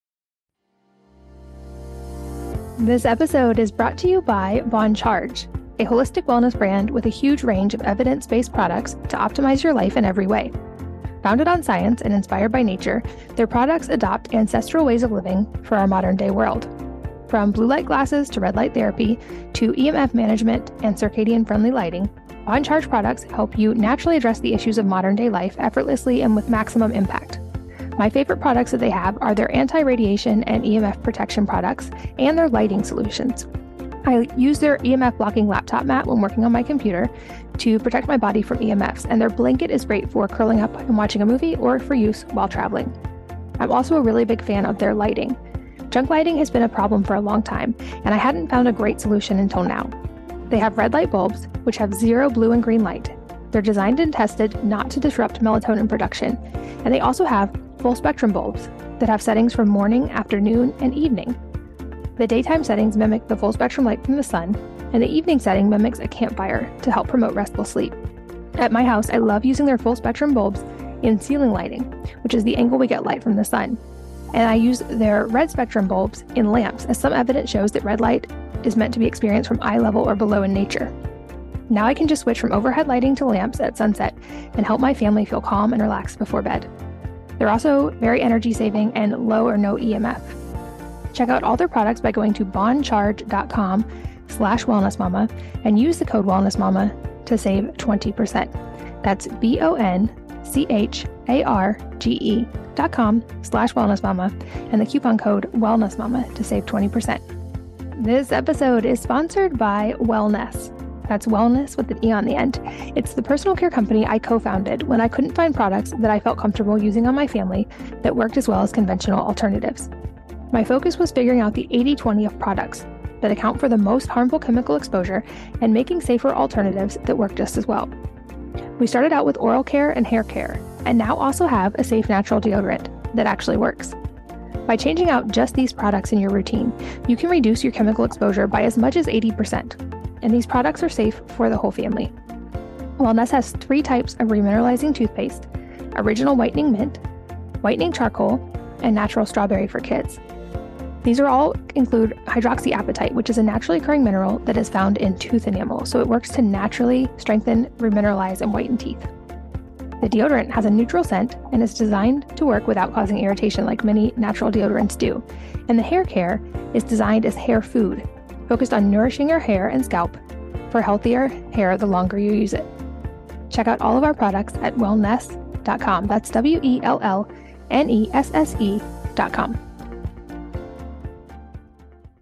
This episode is brought to you by Bon Charge, a holistic wellness brand with a huge range of evidence based products to optimize your life in every way. Founded on science and inspired by nature, their products adopt ancestral ways of living for our modern day world. From blue light glasses to red light therapy to EMF management and circadian friendly lighting, Bon Charge products help you naturally address the issues of modern day life effortlessly and with maximum impact. My favorite products that they have are their anti radiation and EMF protection products and their lighting solutions. I use their EMF blocking laptop mat when working on my computer to protect my body from EMFs, and their blanket is great for curling up and watching a movie or for use while traveling. I'm also a really big fan of their lighting. Junk lighting has been a problem for a long time, and I hadn't found a great solution until now. They have red light bulbs, which have zero blue and green light. They're designed and tested not to disrupt melatonin production, and they also have full spectrum bulbs that have settings for morning, afternoon, and evening. The daytime settings mimic the full spectrum light from the sun, and the evening setting mimics a campfire to help promote restful sleep. At my house, I love using their full spectrum bulbs in ceiling lighting, which is the angle we get light from the sun. And I use their red spectrum bulbs in lamps, as some evidence shows that red light is meant to be experienced from eye level or below in nature. Now I can just switch from overhead lighting to lamps at sunset and help my family feel calm and relaxed before bed. They're also very energy saving and low or no EMF. Check out all their products by going to boncharge.com slash wellnessmama and use the code wellnessmama to save 20%. That's B-O-N-C-H-A-R-G-E dot com slash wellnessmama and the coupon code wellnessmama to save 20%. This episode is sponsored by Wellnesse. That's wellness with an E on the end. It's the personal care company I co founded when I couldn't find products that I felt comfortable using on my family that worked as well as conventional alternatives. My focus was figuring out the 80 20 of products that account for the most harmful chemical exposure and making safer alternatives that work just as well. We started out with oral care and hair care, and now also have a safe natural deodorant that actually works. By changing out just these products in your routine, you can reduce your chemical exposure by as much as 80% and these products are safe for the whole family. Wellnesse has three types of remineralizing toothpaste original whitening mint, whitening charcoal, and natural strawberry for kids. These are all include hydroxyapatite, which is a naturally occurring mineral that is found in tooth enamel, so it works to naturally strengthen, remineralize, and whiten teeth. The deodorant has a neutral scent and is designed to work without causing irritation like many natural deodorants do. And the hair care is designed as hair food, focused on nourishing your hair and scalp for healthier hair the longer you use it. Check out all of our products at wellnesse.com. That's W E L L N E S S E.com.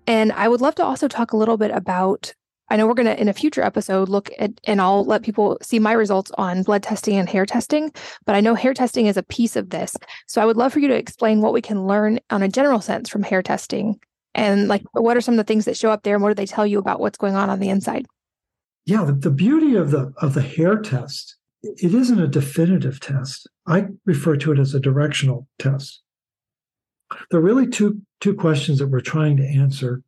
And I would love to also talk a little bit about I know we're going to, in a future episode, look at, and I'll let people see my results on blood testing and hair testing. But I know hair testing is a piece of this. So I would love for you to explain what we can learn on a general sense from hair testing and like what are some of the things that show up there and what do they tell you about what's going on on the inside? Yeah, the, the beauty of the of the hair test, it isn't a definitive test. I refer to it as a directional test. There are really two two questions that we're trying to answer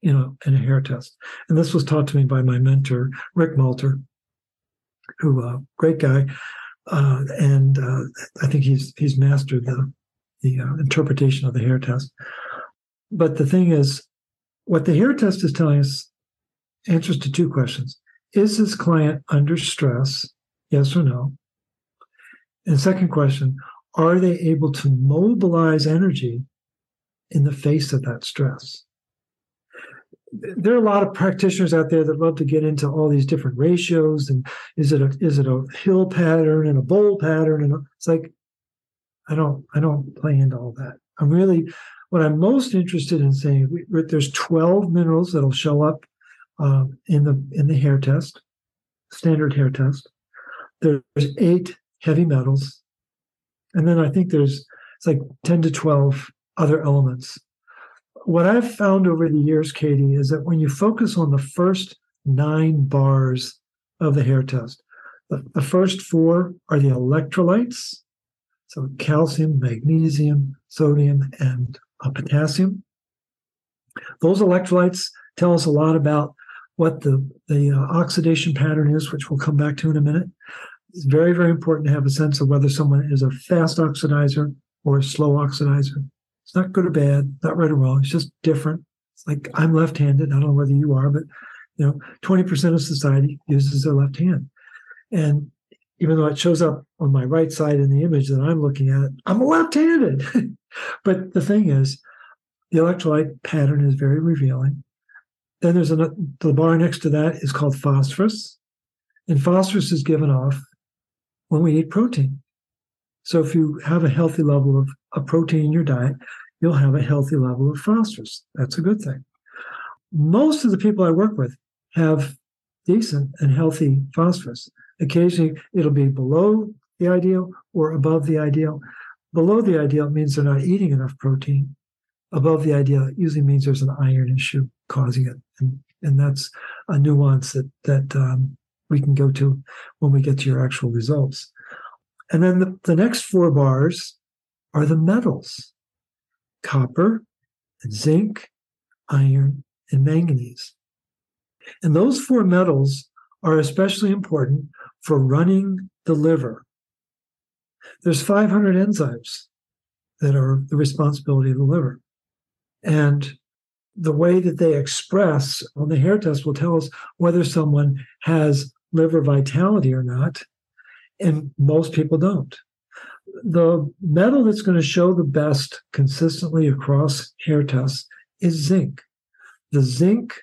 you know, in a hair test. And this was taught to me by my mentor, Rick Malter, who uh, great guy, uh, and uh, I think he's he's mastered the the uh, interpretation of the hair test. But the thing is, what the hair test is telling us answers to two questions: Is this client under stress? Yes or no? And second question: Are they able to mobilize energy in the face of that stress? There are a lot of practitioners out there that love to get into all these different ratios and is it a is it a hill pattern and a bowl pattern and it's like I don't I don't play into all that. I'm really what I'm most interested in saying there's 12 minerals that'll show up uh, in the in the hair test, standard hair test. There's eight heavy metals, and then I think there's it's like 10 to 12 other elements what I've found over the years, Katie, is that when you focus on the first nine bars of the hair test, the, the first four are the electrolytes, so calcium, magnesium, sodium, and uh, potassium. Those electrolytes tell us a lot about what the, the uh, oxidation pattern is, which we'll come back to in a minute. It's very, very important to have a sense of whether someone is a fast oxidizer or a slow oxidizer. It's not good or bad, not right or wrong. It's just different. It's like I'm left-handed. I don't know whether you are, but you know, 20% of society uses their left hand. And even though it shows up on my right side in the image that I'm looking at, I'm left-handed. *laughs* but the thing is, the electrolyte pattern is very revealing. Then there's another, the bar next to that is called phosphorus. And phosphorus is given off when we eat protein. So if you have a healthy level of, a protein in your diet, you'll have a healthy level of phosphorus. That's a good thing. Most of the people I work with have decent and healthy phosphorus. Occasionally, it'll be below the ideal or above the ideal. Below the ideal means they're not eating enough protein. Above the ideal usually means there's an iron issue causing it, and, and that's a nuance that that um, we can go to when we get to your actual results. And then the, the next four bars are the metals copper, and zinc, iron, and manganese. And those four metals are especially important for running the liver. There's 500 enzymes that are the responsibility of the liver. And the way that they express on the hair test will tell us whether someone has liver vitality or not and most people don't. The metal that's going to show the best consistently across hair tests is zinc. The zinc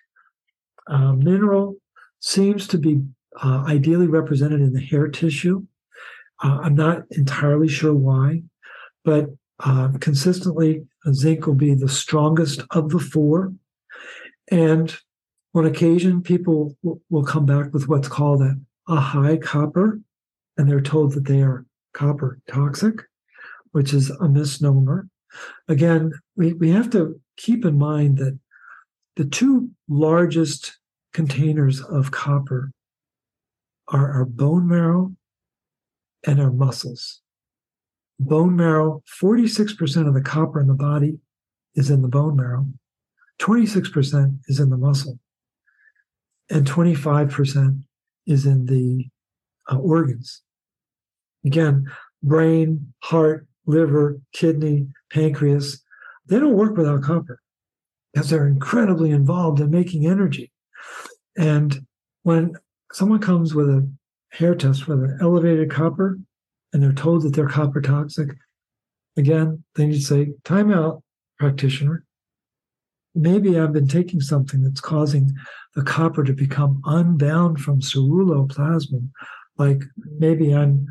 uh, mineral seems to be uh, ideally represented in the hair tissue. Uh, I'm not entirely sure why, but uh, consistently, zinc will be the strongest of the four. And on occasion, people will come back with what's called a, a high copper and they're told that they are copper toxic, which is a misnomer. Again, we, we have to keep in mind that the two largest containers of copper are our bone marrow and our muscles. Bone marrow, 46% of the copper in the body is in the bone marrow, 26% is in the muscle, and 25% is in the uh, organs. Again, brain, heart, liver, kidney, pancreas, they don't work without copper because they're incredibly involved in making energy. And when someone comes with a hair test with an elevated copper and they're told that they're copper toxic, again, they need to say, time out, practitioner. Maybe I've been taking something that's causing the copper to become unbound from ceruloplasmin. Like maybe I'm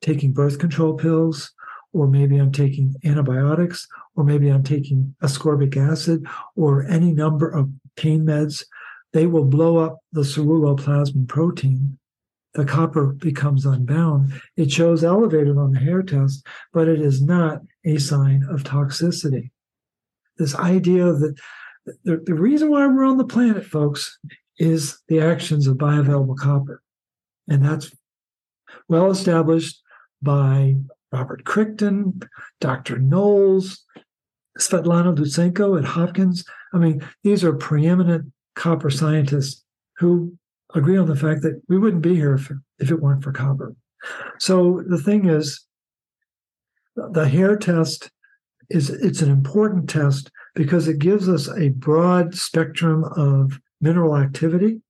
taking birth control pills, or maybe I'm taking antibiotics, or maybe I'm taking ascorbic acid, or any number of pain meds they will blow up the ceruloplasmin protein. The copper becomes unbound. It shows elevated on the hair test, but it is not a sign of toxicity. This idea that the, the reason why we're on the planet, folks, is the actions of bioavailable copper. And that's well established by Robert Crichton, Dr. Knowles, Svetlana Lutsenko at Hopkins. I mean, these are preeminent copper scientists who agree on the fact that we wouldn't be here if, if it weren't for copper. So the thing is, the hair test is it's an important test because it gives us a broad spectrum of mineral activity.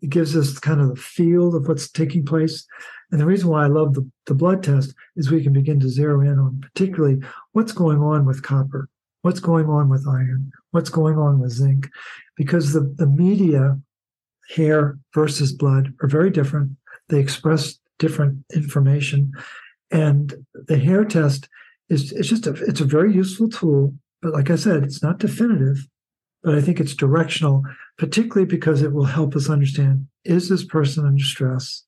It gives us kind of the field of what's taking place. And the reason why I love the, the blood test is we can begin to zero in on particularly what's going on with copper, what's going on with iron, what's going on with zinc, because the, the media, hair versus blood, are very different. They express different information. And the hair test is it's just a it's a very useful tool. But like I said, it's not definitive, but I think it's directional, particularly because it will help us understand is this person under stress?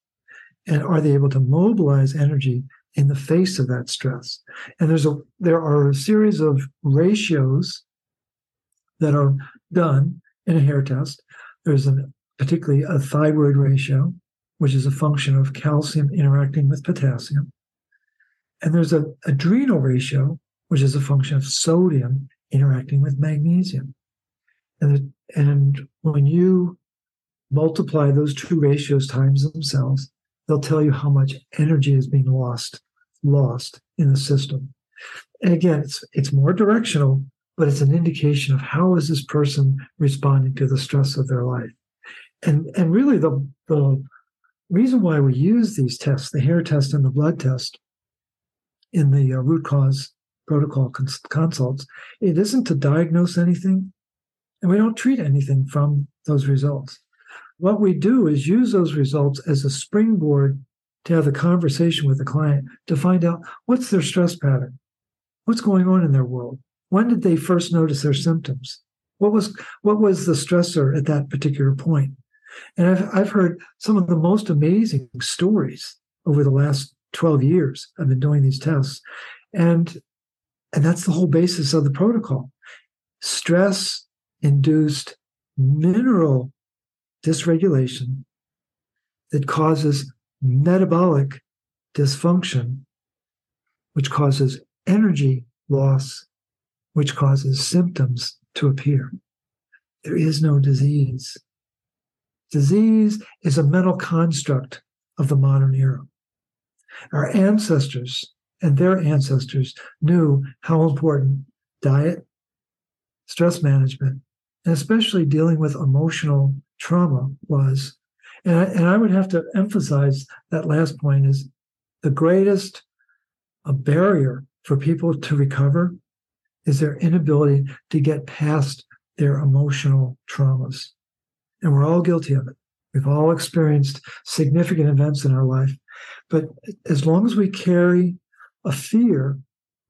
And are they able to mobilize energy in the face of that stress? And there's a there are a series of ratios that are done in a hair test. There's a particularly a thyroid ratio, which is a function of calcium interacting with potassium. And there's a adrenal ratio, which is a function of sodium interacting with magnesium. And, and when you multiply those two ratios times themselves, they'll tell you how much energy is being lost, lost in the system. And again, it's it's more directional, but it's an indication of how is this person responding to the stress of their life. And and really the the reason why we use these tests, the hair test and the blood test, in the uh, root cause protocol cons- consults, it isn't to diagnose anything, and we don't treat anything from those results. What we do is use those results as a springboard to have a conversation with the client to find out what's their stress pattern, what's going on in their world, when did they first notice their symptoms, what was what was the stressor at that particular. And I've I've heard some of the most amazing stories over the last 12 years I've been doing these tests. And and that's the whole basis of the protocol. Stress induced mineral dysregulation that causes metabolic dysfunction, which causes energy loss, which causes symptoms to appear. There is no disease. Disease is a mental construct of the modern era. Our ancestors and their ancestors knew how important diet, stress management, and especially dealing with emotional trauma was. And I, and I would have to emphasize that last point is the greatest a barrier for people to recover is their inability to get past their emotional traumas. And we're all guilty of it. We've all experienced significant events in our life but as long as we carry a fear,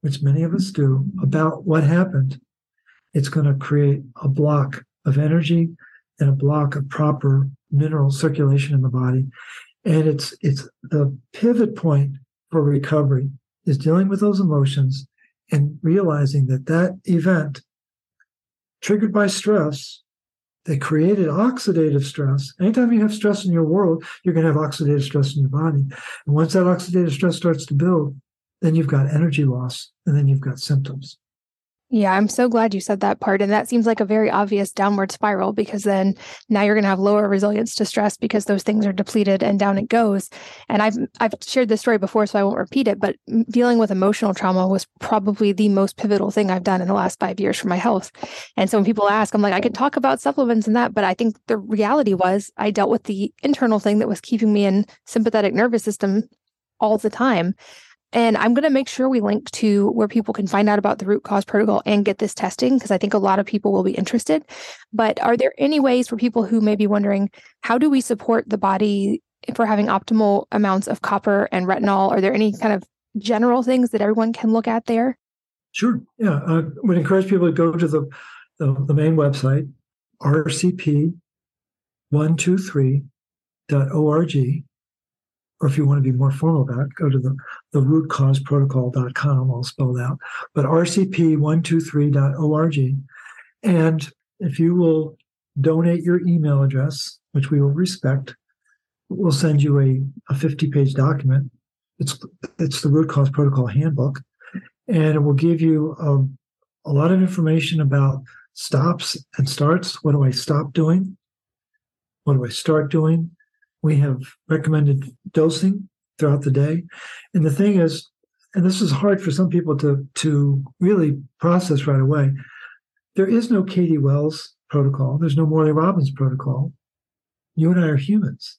which many of us do, about what happened, it's going to create a block of energy and a block of proper mineral circulation in the body. And it's it's the pivot point for recovery is dealing with those emotions and realizing that that event triggered by stress they created oxidative stress. Anytime you have stress in your world, you're going to have oxidative stress in your body. And once that oxidative stress starts to build, then you've got energy loss and then you've got symptoms. Yeah, I'm so glad you said that part. And that seems like a very obvious downward spiral because then now you're going to have lower resilience to stress because those things are depleted and down it goes. And I've I've shared this story before, so I won't repeat it. But dealing with emotional trauma was probably the most pivotal thing I've done in the last five years for my health. And so when people ask, I'm like, I could talk about supplements and that, but I think the reality was I dealt with the internal thing that was keeping me in sympathetic nervous system all the time. And I'm going to make sure we link to where people can find out about the root cause protocol and get this testing because I think a lot of people will be interested. But are there any ways for people who may be wondering how do we support the body for having optimal amounts of copper and retinol? Are there any kind of general things that everyone can look at there? Sure. Yeah. Uh, I would encourage people to go to the, the, the main website, rcp rcp123.org. Or if you want to be more formal about it, go to the, the rootcauseprotocol.com, all spelled out. But rcp123.org. And if you will donate your email address, which we will respect, we'll send you a, a 50 page document. It's, it's the root cause protocol handbook. And it will give you a, a lot of information about stops and starts. What do I stop doing? What do I start doing? We have recommended dosing throughout the day. And the thing is, and this is hard for some people to, to really process right away, there is no Katie Wells protocol. There's no Morley Robbins protocol. You and I are humans.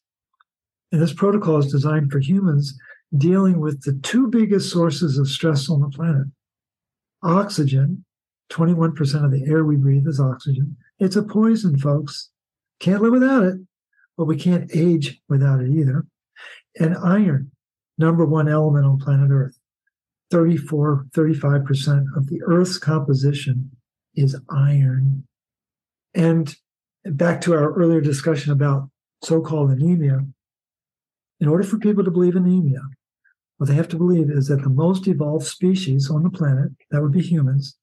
And this protocol is designed for humans dealing with the two biggest sources of stress on the planet oxygen 21% of the air we breathe is oxygen. It's a poison, folks. Can't live without it, but we can't age without it either. And iron, number one element on planet Earth. 34, 35% of the Earth's composition is iron. And back to our earlier discussion about so called anemia, in order for people to believe anemia, what they have to believe is that the most evolved species on the planet, that would be humans,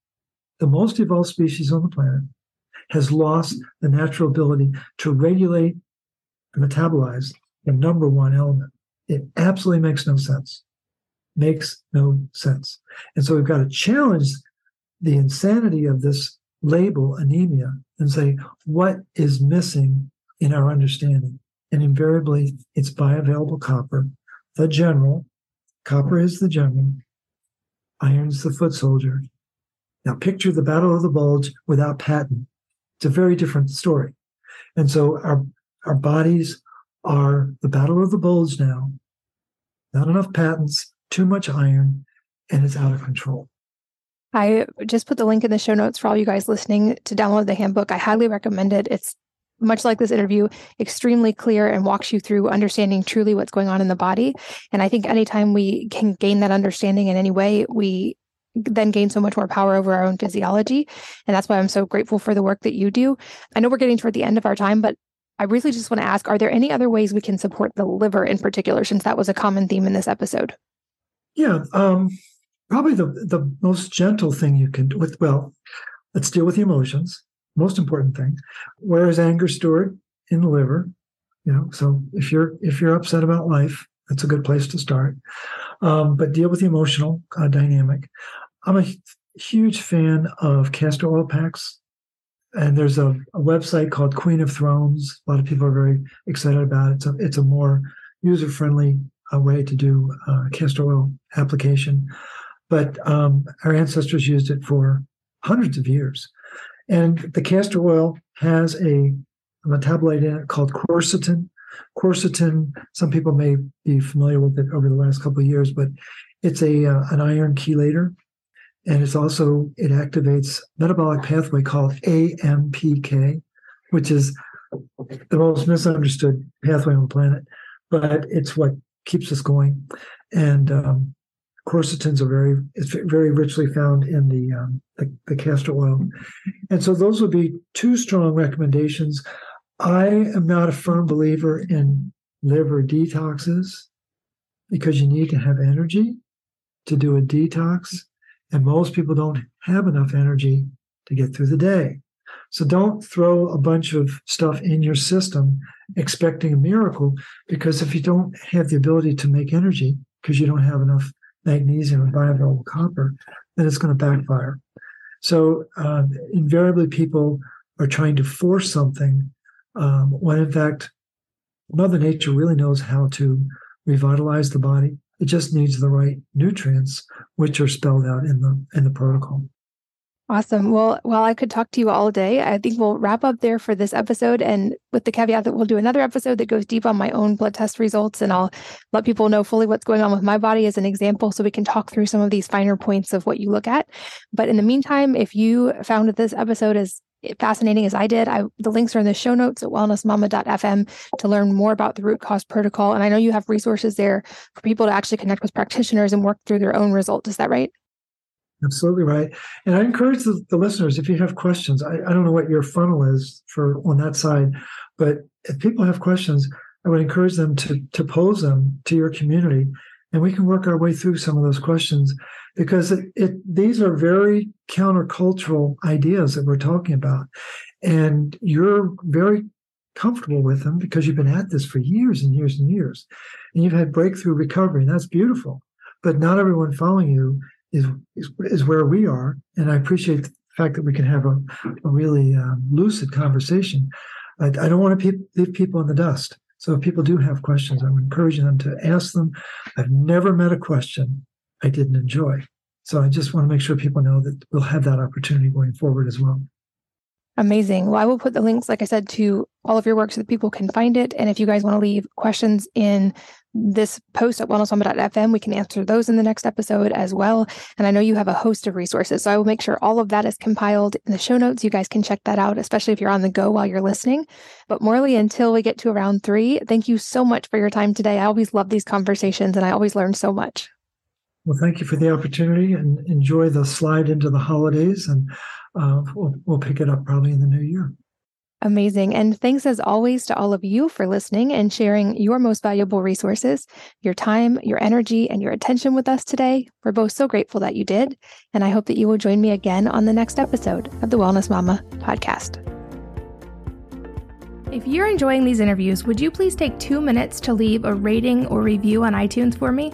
the most evolved species on the planet has lost the natural ability to regulate metabolize the number one element. It absolutely makes no sense. Makes no sense. And so we've got to challenge the insanity of this label anemia and say, what is missing in our understanding? And invariably, it's bioavailable copper, the general. Copper is the general. Iron's the foot soldier. Now, picture the Battle of the Bulge without Patton. It's a very different story. And so our, our bodies are the Battle of the Bulge now. Not enough Pattons, too much iron, and it's out of control. I just put the link in the show notes for all you guys listening to download the handbook. I highly recommend it. It's much like this interview, extremely clear and walks you through understanding truly what's going on in the body. And I think anytime we can gain that understanding in any way, we then gain so much more power over our own physiology. And that's why I'm so grateful for the work that you do. I know we're getting toward the end of our time, but I really just want to ask are there any other ways we can support the liver in particular, since that was a common theme in this episode? Yeah. Um, probably the, the most gentle thing you can do with, well, let's deal with the emotions. Most important thing. Where is anger stored? In the liver. You know, so if you're if you're upset about life, that's a good place to start. Um, but deal with the emotional uh, dynamic. I'm a huge fan of castor oil packs. And there's a, a, website called Queen of Thrones. A lot of people are very excited about it. It's a, it's a more user friendly uh, way to do uh, castor oil application. But um, our ancestors used it for hundreds of years. And the castor oil has a, metabolite in it called quercetin. Quercetin, some people may be familiar with it over the last couple of years, but it's a uh, an iron chelator and it's also it activates metabolic pathway called AMPK, which is the most misunderstood pathway on the planet, but it's what keeps us going. And um, quercetins are very it's very richly found in the, um, the the castor oil, and so those would be two strong recommendations. I am not a firm believer in liver detoxes because you need to have energy to do a detox and most people don't have enough energy to get through the day. So don't throw a bunch of stuff in your system expecting a miracle, because if you don't have the ability to make energy because you don't have enough magnesium and bioavailable copper, then it's going to backfire. So uh, invariably, people are trying to force something um, when in fact, Mother Nature really knows how to revitalize the body it just needs the right nutrients, which are spelled out in the in the protocol. Awesome. Well, while I could talk to you all day, I think we'll wrap up there for this episode. And with the caveat that we'll do another episode that goes deep on my own blood test results, and I'll let people know fully what's going on with my body as an example so we can talk through some of these finer points of what you look at. But in the meantime, if you found this episode as fascinating as I did, I, the links are in the show notes at wellnessmama.fm to learn more about the root cause protocol. And I know you have resources there for people to actually connect with practitioners and work through their own results. Is that right? Absolutely right. And I encourage the, the listeners, if you have questions, I, I, don't know what your funnel is for on that side, but if people have questions, I would encourage them to, to pose them to your community and we can work our way through some of those questions because it, it these are very countercultural ideas that we're talking about. And you're very comfortable with them because you've been at this for years and years and years. And you've had breakthrough recovery, and that's beautiful. But not everyone following you is, is, is where we are. And I appreciate the fact that we can have a, a really um, lucid conversation. I, I don't want to pe- leave people in the dust. So if people do have questions, I'm encouraging them to ask them. I've never met a question I didn't enjoy. So I just want to make sure people know that we'll have that opportunity going forward as well. Amazing. Well, I will put the links, like I said, to all of your work so that people can find it. And if you guys want to leave questions in this post at wellnessmama.fm, we can answer those in the next episode as well. And I know you have a host of resources. So I will make sure all of that is compiled in the show notes. You guys can check that out, especially if you're on the go while you're listening. But Morley, until we get to round three, thank you so much for your time today. I always love these conversations and I always learn so much. Well, thank you for the opportunity and enjoy the slide into the holidays. And uh, we'll, we'll pick it up probably in the new year. Amazing. And thanks as always to all of you for listening and sharing your most valuable resources, your time, your energy, and your attention with us today. We're both so grateful that you did. And I hope that you will join me again on the next episode of the Wellness Mama podcast. If you're enjoying these interviews, would you please take two minutes to leave a rating or review on iTunes for me?